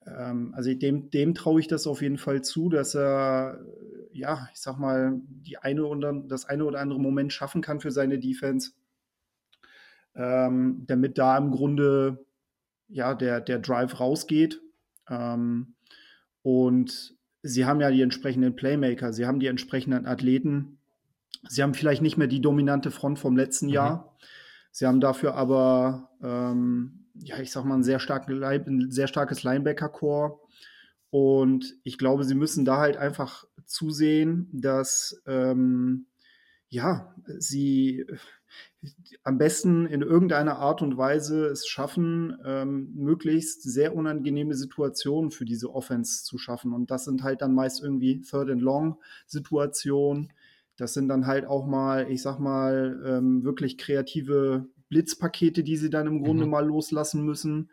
Ähm, also dem, dem traue ich das auf jeden Fall zu, dass er, ja, ich sag mal, die eine oder, das eine oder andere Moment schaffen kann für seine Defense, ähm, damit da im Grunde ja, der, der Drive rausgeht. Ähm, und sie haben ja die entsprechenden Playmaker, sie haben die entsprechenden Athleten. Sie haben vielleicht nicht mehr die dominante Front vom letzten mhm. Jahr. Sie haben dafür aber, ähm, ja, ich sag mal, ein sehr, starken, ein sehr starkes Linebacker-Core. Und ich glaube, sie müssen da halt einfach zusehen, dass ähm, ja, sie am besten in irgendeiner Art und Weise es schaffen, ähm, möglichst sehr unangenehme Situationen für diese Offense zu schaffen. Und das sind halt dann meist irgendwie Third and Long Situationen. Das sind dann halt auch mal, ich sag mal, ähm, wirklich kreative Blitzpakete, die sie dann im Grunde mhm. mal loslassen müssen.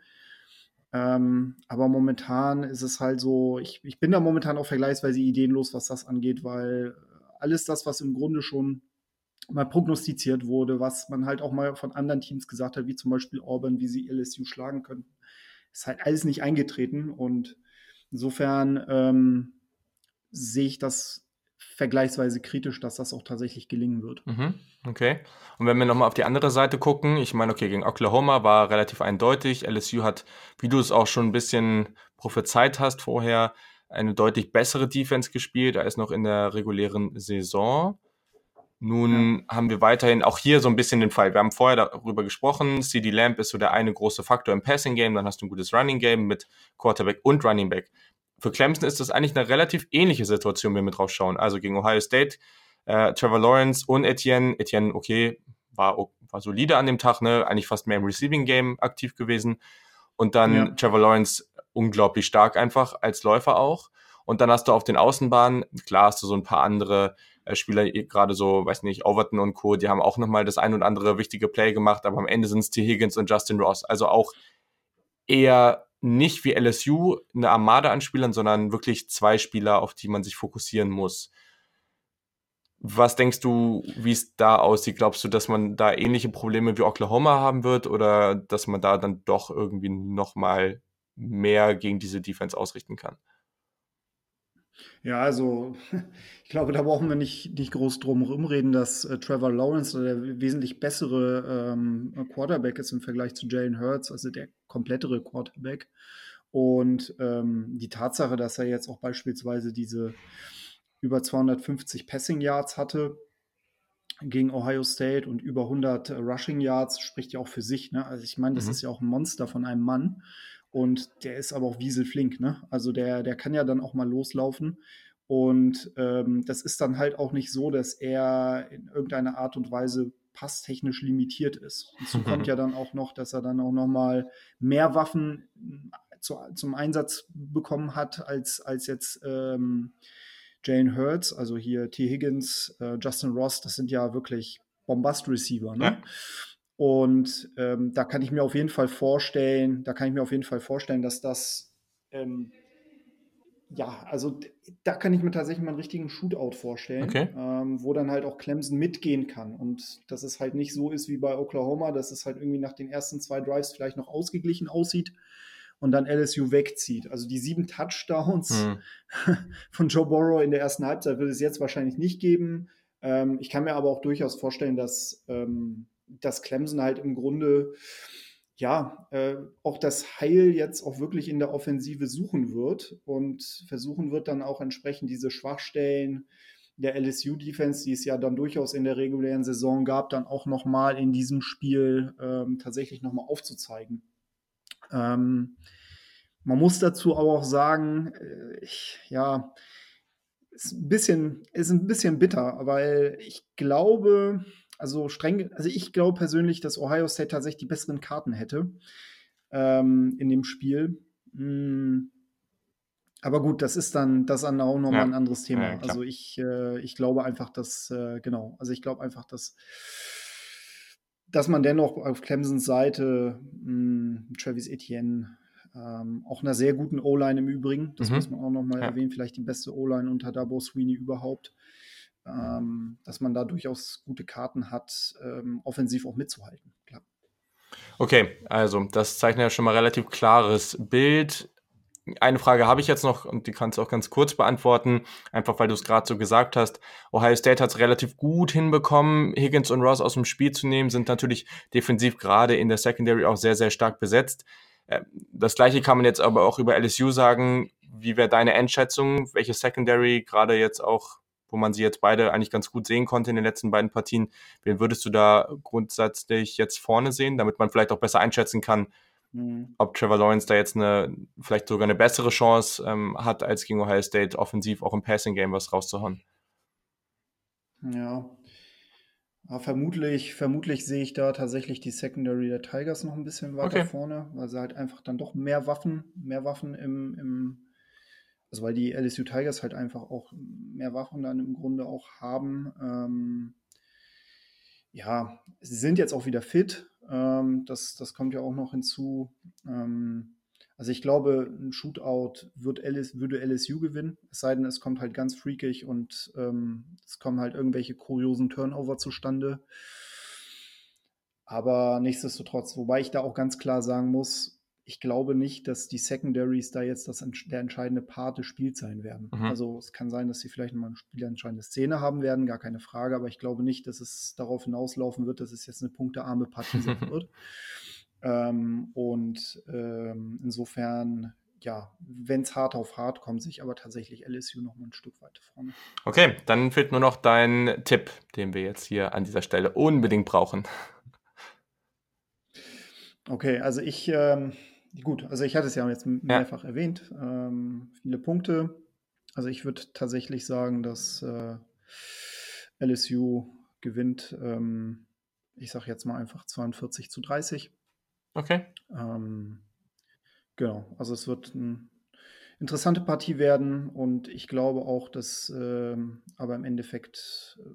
Ähm, aber momentan ist es halt so, ich, ich bin da momentan auch vergleichsweise ideenlos, was das angeht, weil alles das, was im Grunde schon mal prognostiziert wurde, was man halt auch mal von anderen Teams gesagt hat, wie zum Beispiel Auburn, wie sie LSU schlagen können, ist halt alles nicht eingetreten. Und insofern ähm, sehe ich das vergleichsweise kritisch, dass das auch tatsächlich gelingen wird. Mhm, okay. Und wenn wir nochmal auf die andere Seite gucken, ich meine, okay, gegen Oklahoma war relativ eindeutig. LSU hat, wie du es auch schon ein bisschen prophezeit hast vorher, eine deutlich bessere Defense gespielt als noch in der regulären Saison. Nun ja. haben wir weiterhin auch hier so ein bisschen den Fall. Wir haben vorher darüber gesprochen. CD Lamp ist so der eine große Faktor im Passing Game. Dann hast du ein gutes Running Game mit Quarterback und Running Back. Für Clemson ist das eigentlich eine relativ ähnliche Situation, wenn wir drauf schauen. Also gegen Ohio State, äh, Trevor Lawrence und Etienne. Etienne, okay, war, war solide an dem Tag, ne? Eigentlich fast mehr im Receiving Game aktiv gewesen. Und dann ja. Trevor Lawrence unglaublich stark einfach als Läufer auch. Und dann hast du auf den Außenbahnen, klar hast du so ein paar andere äh, Spieler, gerade so, weiß nicht, Overton und Co., die haben auch nochmal das ein und andere wichtige Play gemacht, aber am Ende sind es T. Higgins und Justin Ross. Also auch eher nicht wie LSU eine Armada an Spielern, sondern wirklich zwei Spieler, auf die man sich fokussieren muss. Was denkst du, wie es da aussieht? Glaubst du, dass man da ähnliche Probleme wie Oklahoma haben wird oder dass man da dann doch irgendwie nochmal mehr gegen diese Defense ausrichten kann? Ja, also ich glaube, da brauchen wir nicht, nicht groß drum rumreden, dass äh, Trevor Lawrence der wesentlich bessere ähm, Quarterback ist im Vergleich zu Jalen Hurts, also der komplettere Quarterback. Und ähm, die Tatsache, dass er jetzt auch beispielsweise diese über 250 Passing Yards hatte gegen Ohio State und über 100 Rushing Yards, spricht ja auch für sich. Ne? Also ich meine, das mhm. ist ja auch ein Monster von einem Mann. Und der ist aber auch wieselflink, ne? Also der, der kann ja dann auch mal loslaufen. Und ähm, das ist dann halt auch nicht so, dass er in irgendeiner Art und Weise passtechnisch limitiert ist. Hinzu mhm. kommt ja dann auch noch, dass er dann auch noch mal mehr Waffen äh, zu, zum Einsatz bekommen hat als, als jetzt ähm, Jane Hurts, also hier T. Higgins, äh, Justin Ross, das sind ja wirklich Bombast-Receiver. Ne? Ja. Und ähm, da kann ich mir auf jeden Fall vorstellen, da kann ich mir auf jeden Fall vorstellen, dass das ähm, ja, also da kann ich mir tatsächlich mal einen richtigen Shootout vorstellen, okay. ähm, wo dann halt auch Clemson mitgehen kann und dass es halt nicht so ist wie bei Oklahoma, dass es halt irgendwie nach den ersten zwei Drives vielleicht noch ausgeglichen aussieht und dann LSU wegzieht. Also die sieben Touchdowns hm. von Joe Burrow in der ersten Halbzeit wird es jetzt wahrscheinlich nicht geben. Ähm, ich kann mir aber auch durchaus vorstellen, dass ähm, dass Clemson halt im Grunde ja, äh, auch das Heil jetzt auch wirklich in der Offensive suchen wird und versuchen wird dann auch entsprechend diese Schwachstellen der LSU-Defense, die es ja dann durchaus in der regulären Saison gab, dann auch nochmal in diesem Spiel ähm, tatsächlich nochmal aufzuzeigen. Ähm, man muss dazu aber auch sagen, äh, ich, ja, ist ein bisschen, ist ein bisschen bitter, weil ich glaube, also streng, also ich glaube persönlich, dass Ohio State tatsächlich die besseren Karten hätte ähm, in dem Spiel. Mm. Aber gut, das ist dann das dann auch nochmal ja. ein anderes Thema. Ja, also ich, äh, ich glaube einfach, dass, äh, genau, also ich glaube einfach, dass, dass man dennoch auf Clemsons Seite mh, mm, Travis Etienne ähm, auch einer sehr guten O-Line im Übrigen. Das mhm. muss man auch nochmal ja. erwähnen. Vielleicht die beste O-Line unter Dabo Sweeney überhaupt. Ähm, dass man da durchaus gute Karten hat, ähm, offensiv auch mitzuhalten. Klar. Okay, also das zeichnet ja schon mal relativ klares Bild. Eine Frage habe ich jetzt noch und die kannst du auch ganz kurz beantworten, einfach weil du es gerade so gesagt hast. Ohio State hat es relativ gut hinbekommen, Higgins und Ross aus dem Spiel zu nehmen, sind natürlich defensiv gerade in der Secondary auch sehr, sehr stark besetzt. Äh, das gleiche kann man jetzt aber auch über LSU sagen. Wie wäre deine Einschätzung? Welche Secondary gerade jetzt auch, wo man sie jetzt beide eigentlich ganz gut sehen konnte in den letzten beiden Partien, wen würdest du da grundsätzlich jetzt vorne sehen, damit man vielleicht auch besser einschätzen kann, Mhm. Ob Trevor Lawrence da jetzt eine, vielleicht sogar eine bessere Chance ähm, hat, als gegen Ohio State offensiv auch im Passing Game was rauszuhauen. Ja. ja. vermutlich, vermutlich sehe ich da tatsächlich die Secondary der Tigers noch ein bisschen weiter okay. vorne, weil sie halt einfach dann doch mehr Waffen, mehr Waffen im, im, also weil die LSU Tigers halt einfach auch mehr Waffen dann im Grunde auch haben. Ähm, ja, sie sind jetzt auch wieder fit. Ähm, das, das kommt ja auch noch hinzu. Ähm, also ich glaube, ein Shootout wird LS, würde LSU gewinnen, es sei denn, es kommt halt ganz freakig und ähm, es kommen halt irgendwelche kuriosen Turnover zustande. Aber nichtsdestotrotz, wobei ich da auch ganz klar sagen muss, ich glaube nicht, dass die Secondaries da jetzt das, der entscheidende Part des Spiels sein werden. Mhm. Also es kann sein, dass sie vielleicht mal eine spielentscheidende Szene haben werden, gar keine Frage, aber ich glaube nicht, dass es darauf hinauslaufen wird, dass es jetzt eine punktearme Partie sein wird. Ähm, und ähm, insofern, ja, wenn es hart auf hart kommt, sich aber tatsächlich LSU noch mal ein Stück weit vorne. Okay, dann fehlt nur noch dein Tipp, den wir jetzt hier an dieser Stelle unbedingt brauchen. Okay, also ich, ähm, Gut, also ich hatte es ja jetzt mehrfach ja. erwähnt. Ähm, viele Punkte. Also ich würde tatsächlich sagen, dass äh, LSU gewinnt. Ähm, ich sage jetzt mal einfach 42 zu 30. Okay. Ähm, genau, also es wird eine interessante Partie werden und ich glaube auch, dass äh, aber im Endeffekt äh,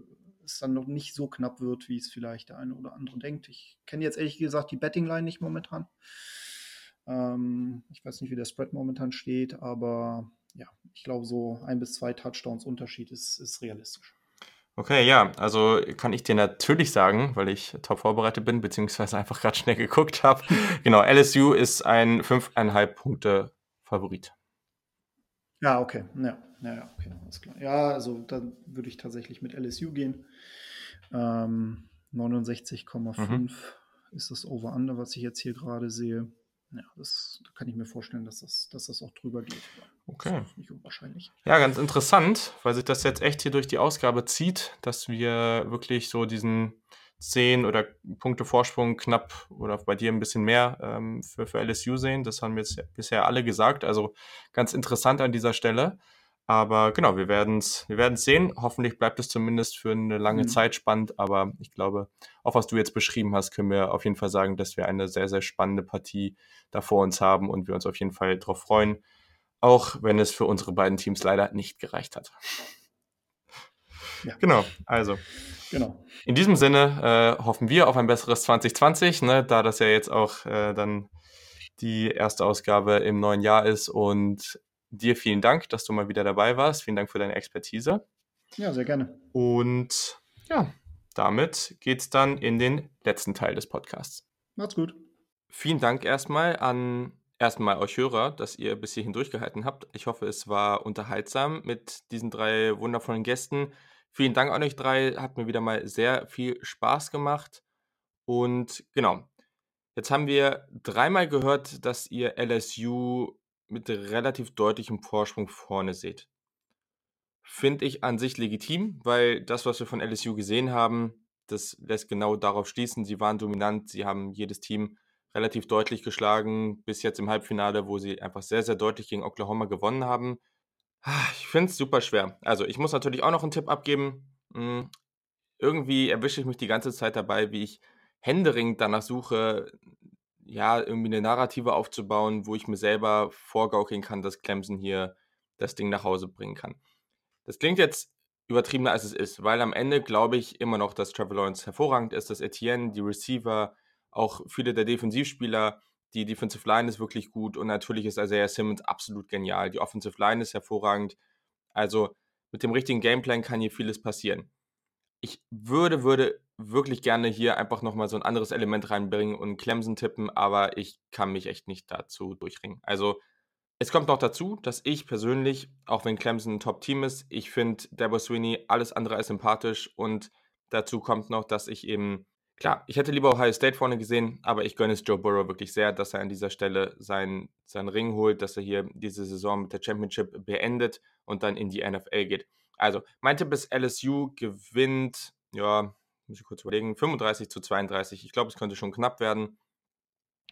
es dann noch nicht so knapp wird, wie es vielleicht der eine oder andere denkt. Ich kenne jetzt ehrlich gesagt die Bettingline nicht momentan. Ähm, ich weiß nicht, wie der Spread momentan steht, aber ja, ich glaube, so ein bis zwei Touchdowns Unterschied ist, ist realistisch. Okay, ja, also kann ich dir natürlich sagen, weil ich top vorbereitet bin, beziehungsweise einfach gerade schnell geguckt habe. genau, LSU ist ein 5,5 Punkte Favorit. Ja, okay. Ja, ja, okay, alles klar. Ja, also dann würde ich tatsächlich mit LSU gehen. Ähm, 69,5 mhm. ist das Over-Under, was ich jetzt hier gerade sehe. Ja, das da kann ich mir vorstellen, dass das, dass das auch drüber geht. Okay. Nicht unwahrscheinlich. Ja, ganz interessant, weil sich das jetzt echt hier durch die Ausgabe zieht, dass wir wirklich so diesen 10 oder Punkte Vorsprung knapp oder bei dir ein bisschen mehr ähm, für, für LSU sehen. Das haben wir jetzt bisher alle gesagt. Also ganz interessant an dieser Stelle. Aber genau, wir werden es wir werden's sehen. Hoffentlich bleibt es zumindest für eine lange mhm. Zeit spannend. Aber ich glaube, auch was du jetzt beschrieben hast, können wir auf jeden Fall sagen, dass wir eine sehr, sehr spannende Partie da vor uns haben und wir uns auf jeden Fall darauf freuen. Auch wenn es für unsere beiden Teams leider nicht gereicht hat. Ja. Genau, also. Genau. In diesem Sinne äh, hoffen wir auf ein besseres 2020, ne, da das ja jetzt auch äh, dann die erste Ausgabe im neuen Jahr ist und dir vielen Dank, dass du mal wieder dabei warst. Vielen Dank für deine Expertise. Ja, sehr gerne. Und ja, damit geht es dann in den letzten Teil des Podcasts. Macht's gut. Vielen Dank erstmal an erstmal euch Hörer, dass ihr bis hierhin durchgehalten habt. Ich hoffe, es war unterhaltsam mit diesen drei wundervollen Gästen. Vielen Dank an euch drei. Hat mir wieder mal sehr viel Spaß gemacht. Und genau, jetzt haben wir dreimal gehört, dass ihr LSU mit relativ deutlichem Vorsprung vorne seht. Finde ich an sich legitim, weil das, was wir von LSU gesehen haben, das lässt genau darauf schließen. Sie waren dominant, sie haben jedes Team relativ deutlich geschlagen, bis jetzt im Halbfinale, wo sie einfach sehr, sehr deutlich gegen Oklahoma gewonnen haben. Ah, ich finde es super schwer. Also, ich muss natürlich auch noch einen Tipp abgeben. Hm, irgendwie erwische ich mich die ganze Zeit dabei, wie ich händeringend danach suche, ja, irgendwie eine Narrative aufzubauen, wo ich mir selber vorgaukeln kann, dass Clemson hier das Ding nach Hause bringen kann. Das klingt jetzt übertriebener, als es ist, weil am Ende glaube ich immer noch, dass Trevor Lawrence hervorragend ist, dass Etienne, die Receiver, auch viele der Defensivspieler Die Defensive Line ist wirklich gut und natürlich ist Isaiah Simmons absolut genial. Die Offensive Line ist hervorragend. Also mit dem richtigen Gameplan kann hier vieles passieren. Ich würde, würde wirklich gerne hier einfach nochmal so ein anderes Element reinbringen und Clemson tippen, aber ich kann mich echt nicht dazu durchringen. Also es kommt noch dazu, dass ich persönlich, auch wenn Clemson ein Top-Team ist, ich finde Debo Sweeney alles andere als sympathisch und dazu kommt noch, dass ich eben, klar, ich hätte lieber Ohio State vorne gesehen, aber ich gönne es Joe Burrow wirklich sehr, dass er an dieser Stelle seinen, seinen Ring holt, dass er hier diese Saison mit der Championship beendet und dann in die NFL geht. Also, mein Tipp ist, LSU gewinnt, ja, muss ich kurz überlegen, 35 zu 32. Ich glaube, es könnte schon knapp werden.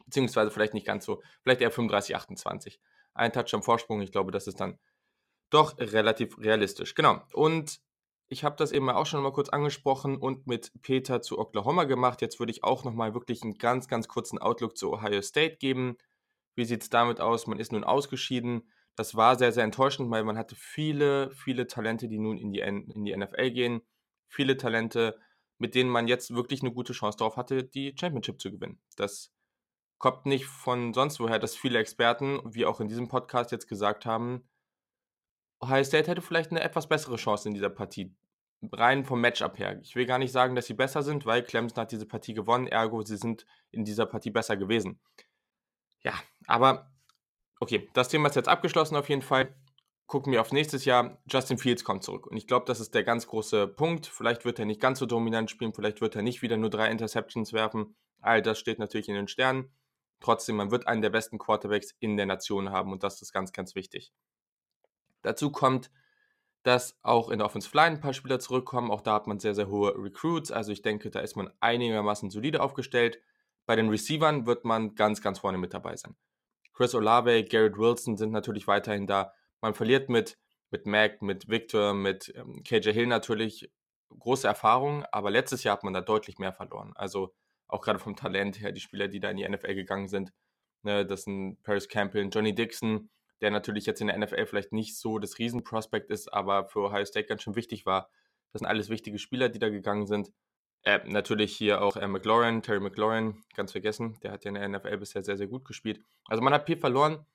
Beziehungsweise vielleicht nicht ganz so, vielleicht eher 35, 28. Ein Touch am Vorsprung, ich glaube, das ist dann doch relativ realistisch. Genau. Und ich habe das eben auch schon mal kurz angesprochen und mit Peter zu Oklahoma gemacht. Jetzt würde ich auch noch mal wirklich einen ganz, ganz kurzen Outlook zu Ohio State geben. Wie sieht es damit aus? Man ist nun ausgeschieden. Das war sehr, sehr enttäuschend, weil man hatte viele, viele Talente, die nun in die, in die NFL gehen. Viele Talente, mit denen man jetzt wirklich eine gute Chance darauf hatte, die Championship zu gewinnen. Das kommt nicht von sonst woher, dass viele Experten, wie auch in diesem Podcast jetzt gesagt haben, Ohio State hätte vielleicht eine etwas bessere Chance in dieser Partie. Rein vom Matchup her. Ich will gar nicht sagen, dass sie besser sind, weil Clemson hat diese Partie gewonnen, ergo sie sind in dieser Partie besser gewesen. Ja, aber okay, das Thema ist jetzt abgeschlossen auf jeden Fall. Gucken wir auf nächstes Jahr. Justin Fields kommt zurück. Und ich glaube, das ist der ganz große Punkt. Vielleicht wird er nicht ganz so dominant spielen, vielleicht wird er nicht wieder nur drei Interceptions werfen. All das steht natürlich in den Sternen. Trotzdem, man wird einen der besten Quarterbacks in der Nation haben und das ist ganz, ganz wichtig. Dazu kommt, dass auch in der Offensive Line ein paar Spieler zurückkommen. Auch da hat man sehr, sehr hohe Recruits. Also ich denke, da ist man einigermaßen solide aufgestellt. Bei den Receivern wird man ganz, ganz vorne mit dabei sein. Chris Olave, Garrett Wilson sind natürlich weiterhin da. Man verliert mit, mit Mac, mit Victor, mit ähm, KJ Hill natürlich große Erfahrungen, aber letztes Jahr hat man da deutlich mehr verloren. Also auch gerade vom Talent her, die Spieler, die da in die NFL gegangen sind. Ne, das sind Paris Campbell, Johnny Dixon, der natürlich jetzt in der NFL vielleicht nicht so das Riesenprospekt ist, aber für Ohio State ganz schön wichtig war. Das sind alles wichtige Spieler, die da gegangen sind. Äh, natürlich hier auch äh, McLaurin, Terry McLaurin, ganz vergessen. Der hat ja in der NFL bisher sehr, sehr gut gespielt. Also man hat viel verloren.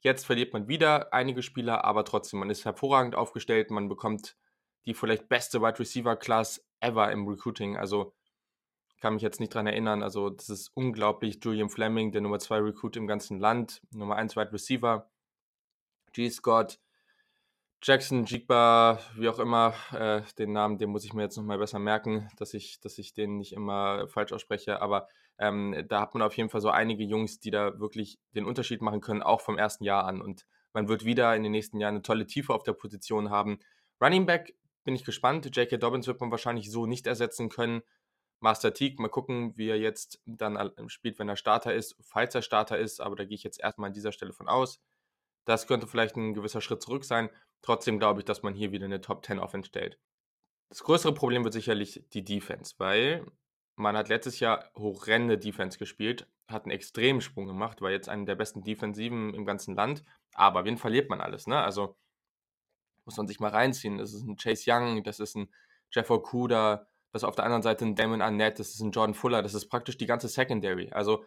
Jetzt verliert man wieder einige Spieler, aber trotzdem, man ist hervorragend aufgestellt. Man bekommt die vielleicht beste Wide Receiver Class ever im Recruiting. Also kann mich jetzt nicht dran erinnern. Also, das ist unglaublich. Julian Fleming, der Nummer 2 Recruit im ganzen Land, Nummer 1 Wide Receiver. G. Scott, Jackson, Jigba, wie auch immer, äh, den Namen, den muss ich mir jetzt nochmal besser merken, dass ich, dass ich den nicht immer falsch ausspreche. Aber ähm, da hat man auf jeden Fall so einige Jungs, die da wirklich den Unterschied machen können, auch vom ersten Jahr an. Und man wird wieder in den nächsten Jahren eine tolle Tiefe auf der Position haben. Running Back bin ich gespannt. J.K. Dobbins wird man wahrscheinlich so nicht ersetzen können. Master Teague, mal gucken, wie er jetzt dann spielt, wenn er Starter ist, falls er Starter ist, aber da gehe ich jetzt erstmal an dieser Stelle von aus. Das könnte vielleicht ein gewisser Schritt zurück sein. Trotzdem glaube ich, dass man hier wieder eine Top 10 Offense stellt. Das größere Problem wird sicherlich die Defense, weil man hat letztes Jahr horrende Defense gespielt, hat einen extremen Sprung gemacht, war jetzt einer der besten Defensiven im ganzen Land. Aber wen verliert man alles, ne? Also muss man sich mal reinziehen. Das ist ein Chase Young, das ist ein Jeff Okuda, das ist auf der anderen Seite ein Damon Arnett, das ist ein Jordan Fuller, das ist praktisch die ganze Secondary. Also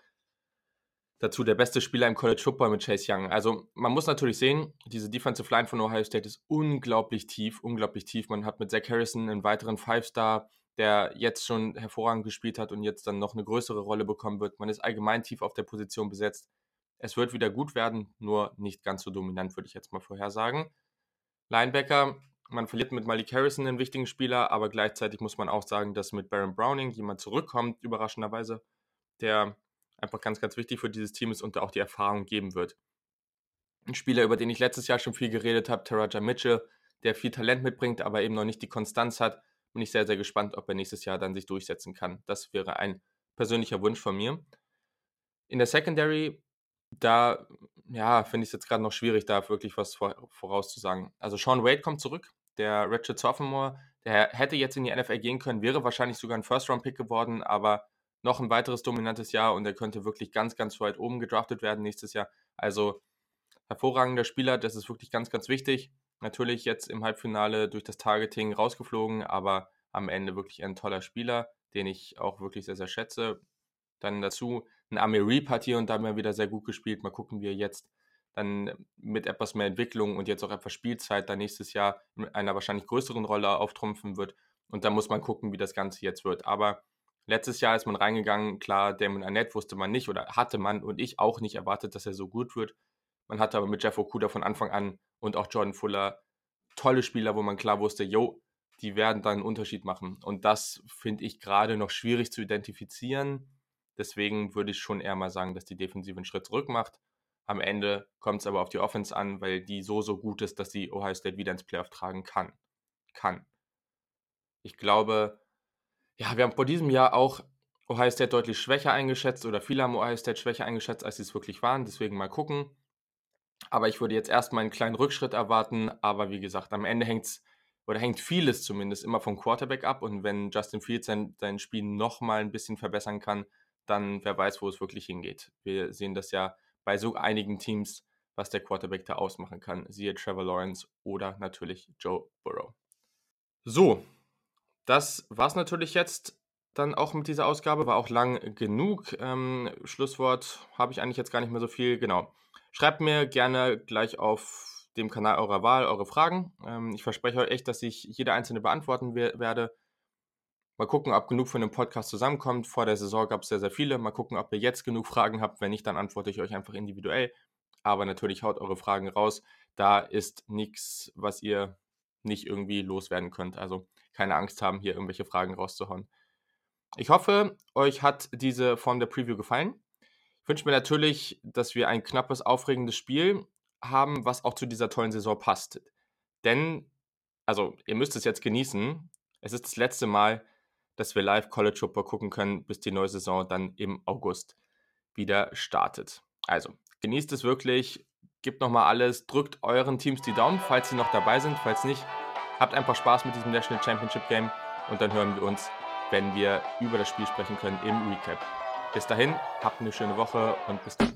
dazu der beste Spieler im College Football mit Chase Young. Also man muss natürlich sehen, diese Defensive Line von Ohio State ist unglaublich tief, unglaublich tief. Man hat mit Zach Harrison einen weiteren Five-Star, der jetzt schon hervorragend gespielt hat und jetzt dann noch eine größere Rolle bekommen wird. Man ist allgemein tief auf der Position besetzt. Es wird wieder gut werden, nur nicht ganz so dominant, würde ich jetzt mal vorhersagen. Linebacker, man verliert mit Malik Harrison einen wichtigen Spieler, aber gleichzeitig muss man auch sagen, dass mit Baron Browning jemand zurückkommt, überraschenderweise, der einfach ganz, ganz wichtig für dieses Team ist und auch die Erfahrung geben wird. Ein Spieler, über den ich letztes Jahr schon viel geredet habe, Taraja Mitchell, der viel Talent mitbringt, aber eben noch nicht die Konstanz hat, bin ich sehr, sehr gespannt, ob er nächstes Jahr dann sich durchsetzen kann. Das wäre ein persönlicher Wunsch von mir. In der Secondary, da ja, finde ich es jetzt gerade noch schwierig, da wirklich was vorauszusagen. Also Sean Wade kommt zurück, der Richard Sophomore, der hätte jetzt in die NFL gehen können, wäre wahrscheinlich sogar ein First-Round-Pick geworden, aber noch ein weiteres dominantes Jahr und er könnte wirklich ganz, ganz weit oben gedraftet werden nächstes Jahr. Also hervorragender Spieler, das ist wirklich ganz, ganz wichtig. Natürlich jetzt im Halbfinale durch das Targeting rausgeflogen, aber am Ende wirklich ein toller Spieler, den ich auch wirklich sehr, sehr schätze. Dann dazu ein Amir Reap hat hier und da mal wieder sehr gut gespielt. Mal gucken, wie er jetzt dann mit etwas mehr Entwicklung und jetzt auch etwas Spielzeit dann nächstes Jahr in einer wahrscheinlich größeren Rolle auftrumpfen wird. Und dann muss man gucken, wie das Ganze jetzt wird. Aber letztes Jahr ist man reingegangen, klar, Damon Annette wusste man nicht oder hatte man und ich auch nicht erwartet, dass er so gut wird. Man hatte aber mit Jeff Okuda von Anfang an und auch Jordan Fuller tolle Spieler, wo man klar wusste, yo, die werden dann einen Unterschied machen. Und das finde ich gerade noch schwierig zu identifizieren. Deswegen würde ich schon eher mal sagen, dass die Defensive einen Schritt zurück macht. Am Ende kommt es aber auf die Offense an, weil die so, so gut ist, dass die Ohio State wieder ins Playoff tragen kann. Kann. Ich glaube, ja, wir haben vor diesem Jahr auch Ohio State deutlich schwächer eingeschätzt oder viele haben Ohio State schwächer eingeschätzt, als sie es wirklich waren. Deswegen mal gucken. Aber ich würde jetzt erstmal einen kleinen Rückschritt erwarten. Aber wie gesagt, am Ende hängt es oder hängt vieles zumindest immer vom Quarterback ab. Und wenn Justin Fields sein, sein Spiel nochmal ein bisschen verbessern kann, dann wer weiß, wo es wirklich hingeht. Wir sehen das ja bei so einigen Teams, was der Quarterback da ausmachen kann. Siehe Trevor Lawrence oder natürlich Joe Burrow. So, das war's natürlich jetzt dann auch mit dieser Ausgabe. War auch lang genug. Ähm, Schlusswort habe ich eigentlich jetzt gar nicht mehr so viel. Genau. Schreibt mir gerne gleich auf dem Kanal eurer Wahl eure Fragen. Ähm, ich verspreche euch echt, dass ich jede einzelne beantworten werde. Mal gucken, ob genug von dem Podcast zusammenkommt. Vor der Saison gab es sehr, sehr viele. Mal gucken, ob ihr jetzt genug Fragen habt. Wenn nicht, dann antworte ich euch einfach individuell. Aber natürlich haut eure Fragen raus. Da ist nichts, was ihr nicht irgendwie loswerden könnt. Also keine Angst haben, hier irgendwelche Fragen rauszuhauen. Ich hoffe, euch hat diese Form der Preview gefallen. Ich wünsche mir natürlich, dass wir ein knappes, aufregendes Spiel haben, was auch zu dieser tollen Saison passt. Denn, also ihr müsst es jetzt genießen. Es ist das letzte Mal, dass wir live College Football gucken können, bis die neue Saison dann im August wieder startet. Also, genießt es wirklich, gebt nochmal alles, drückt euren Teams die Daumen, falls sie noch dabei sind, falls nicht, habt einfach Spaß mit diesem National Championship Game und dann hören wir uns, wenn wir über das Spiel sprechen können im Recap. Bis dahin, habt eine schöne Woche und bis dann.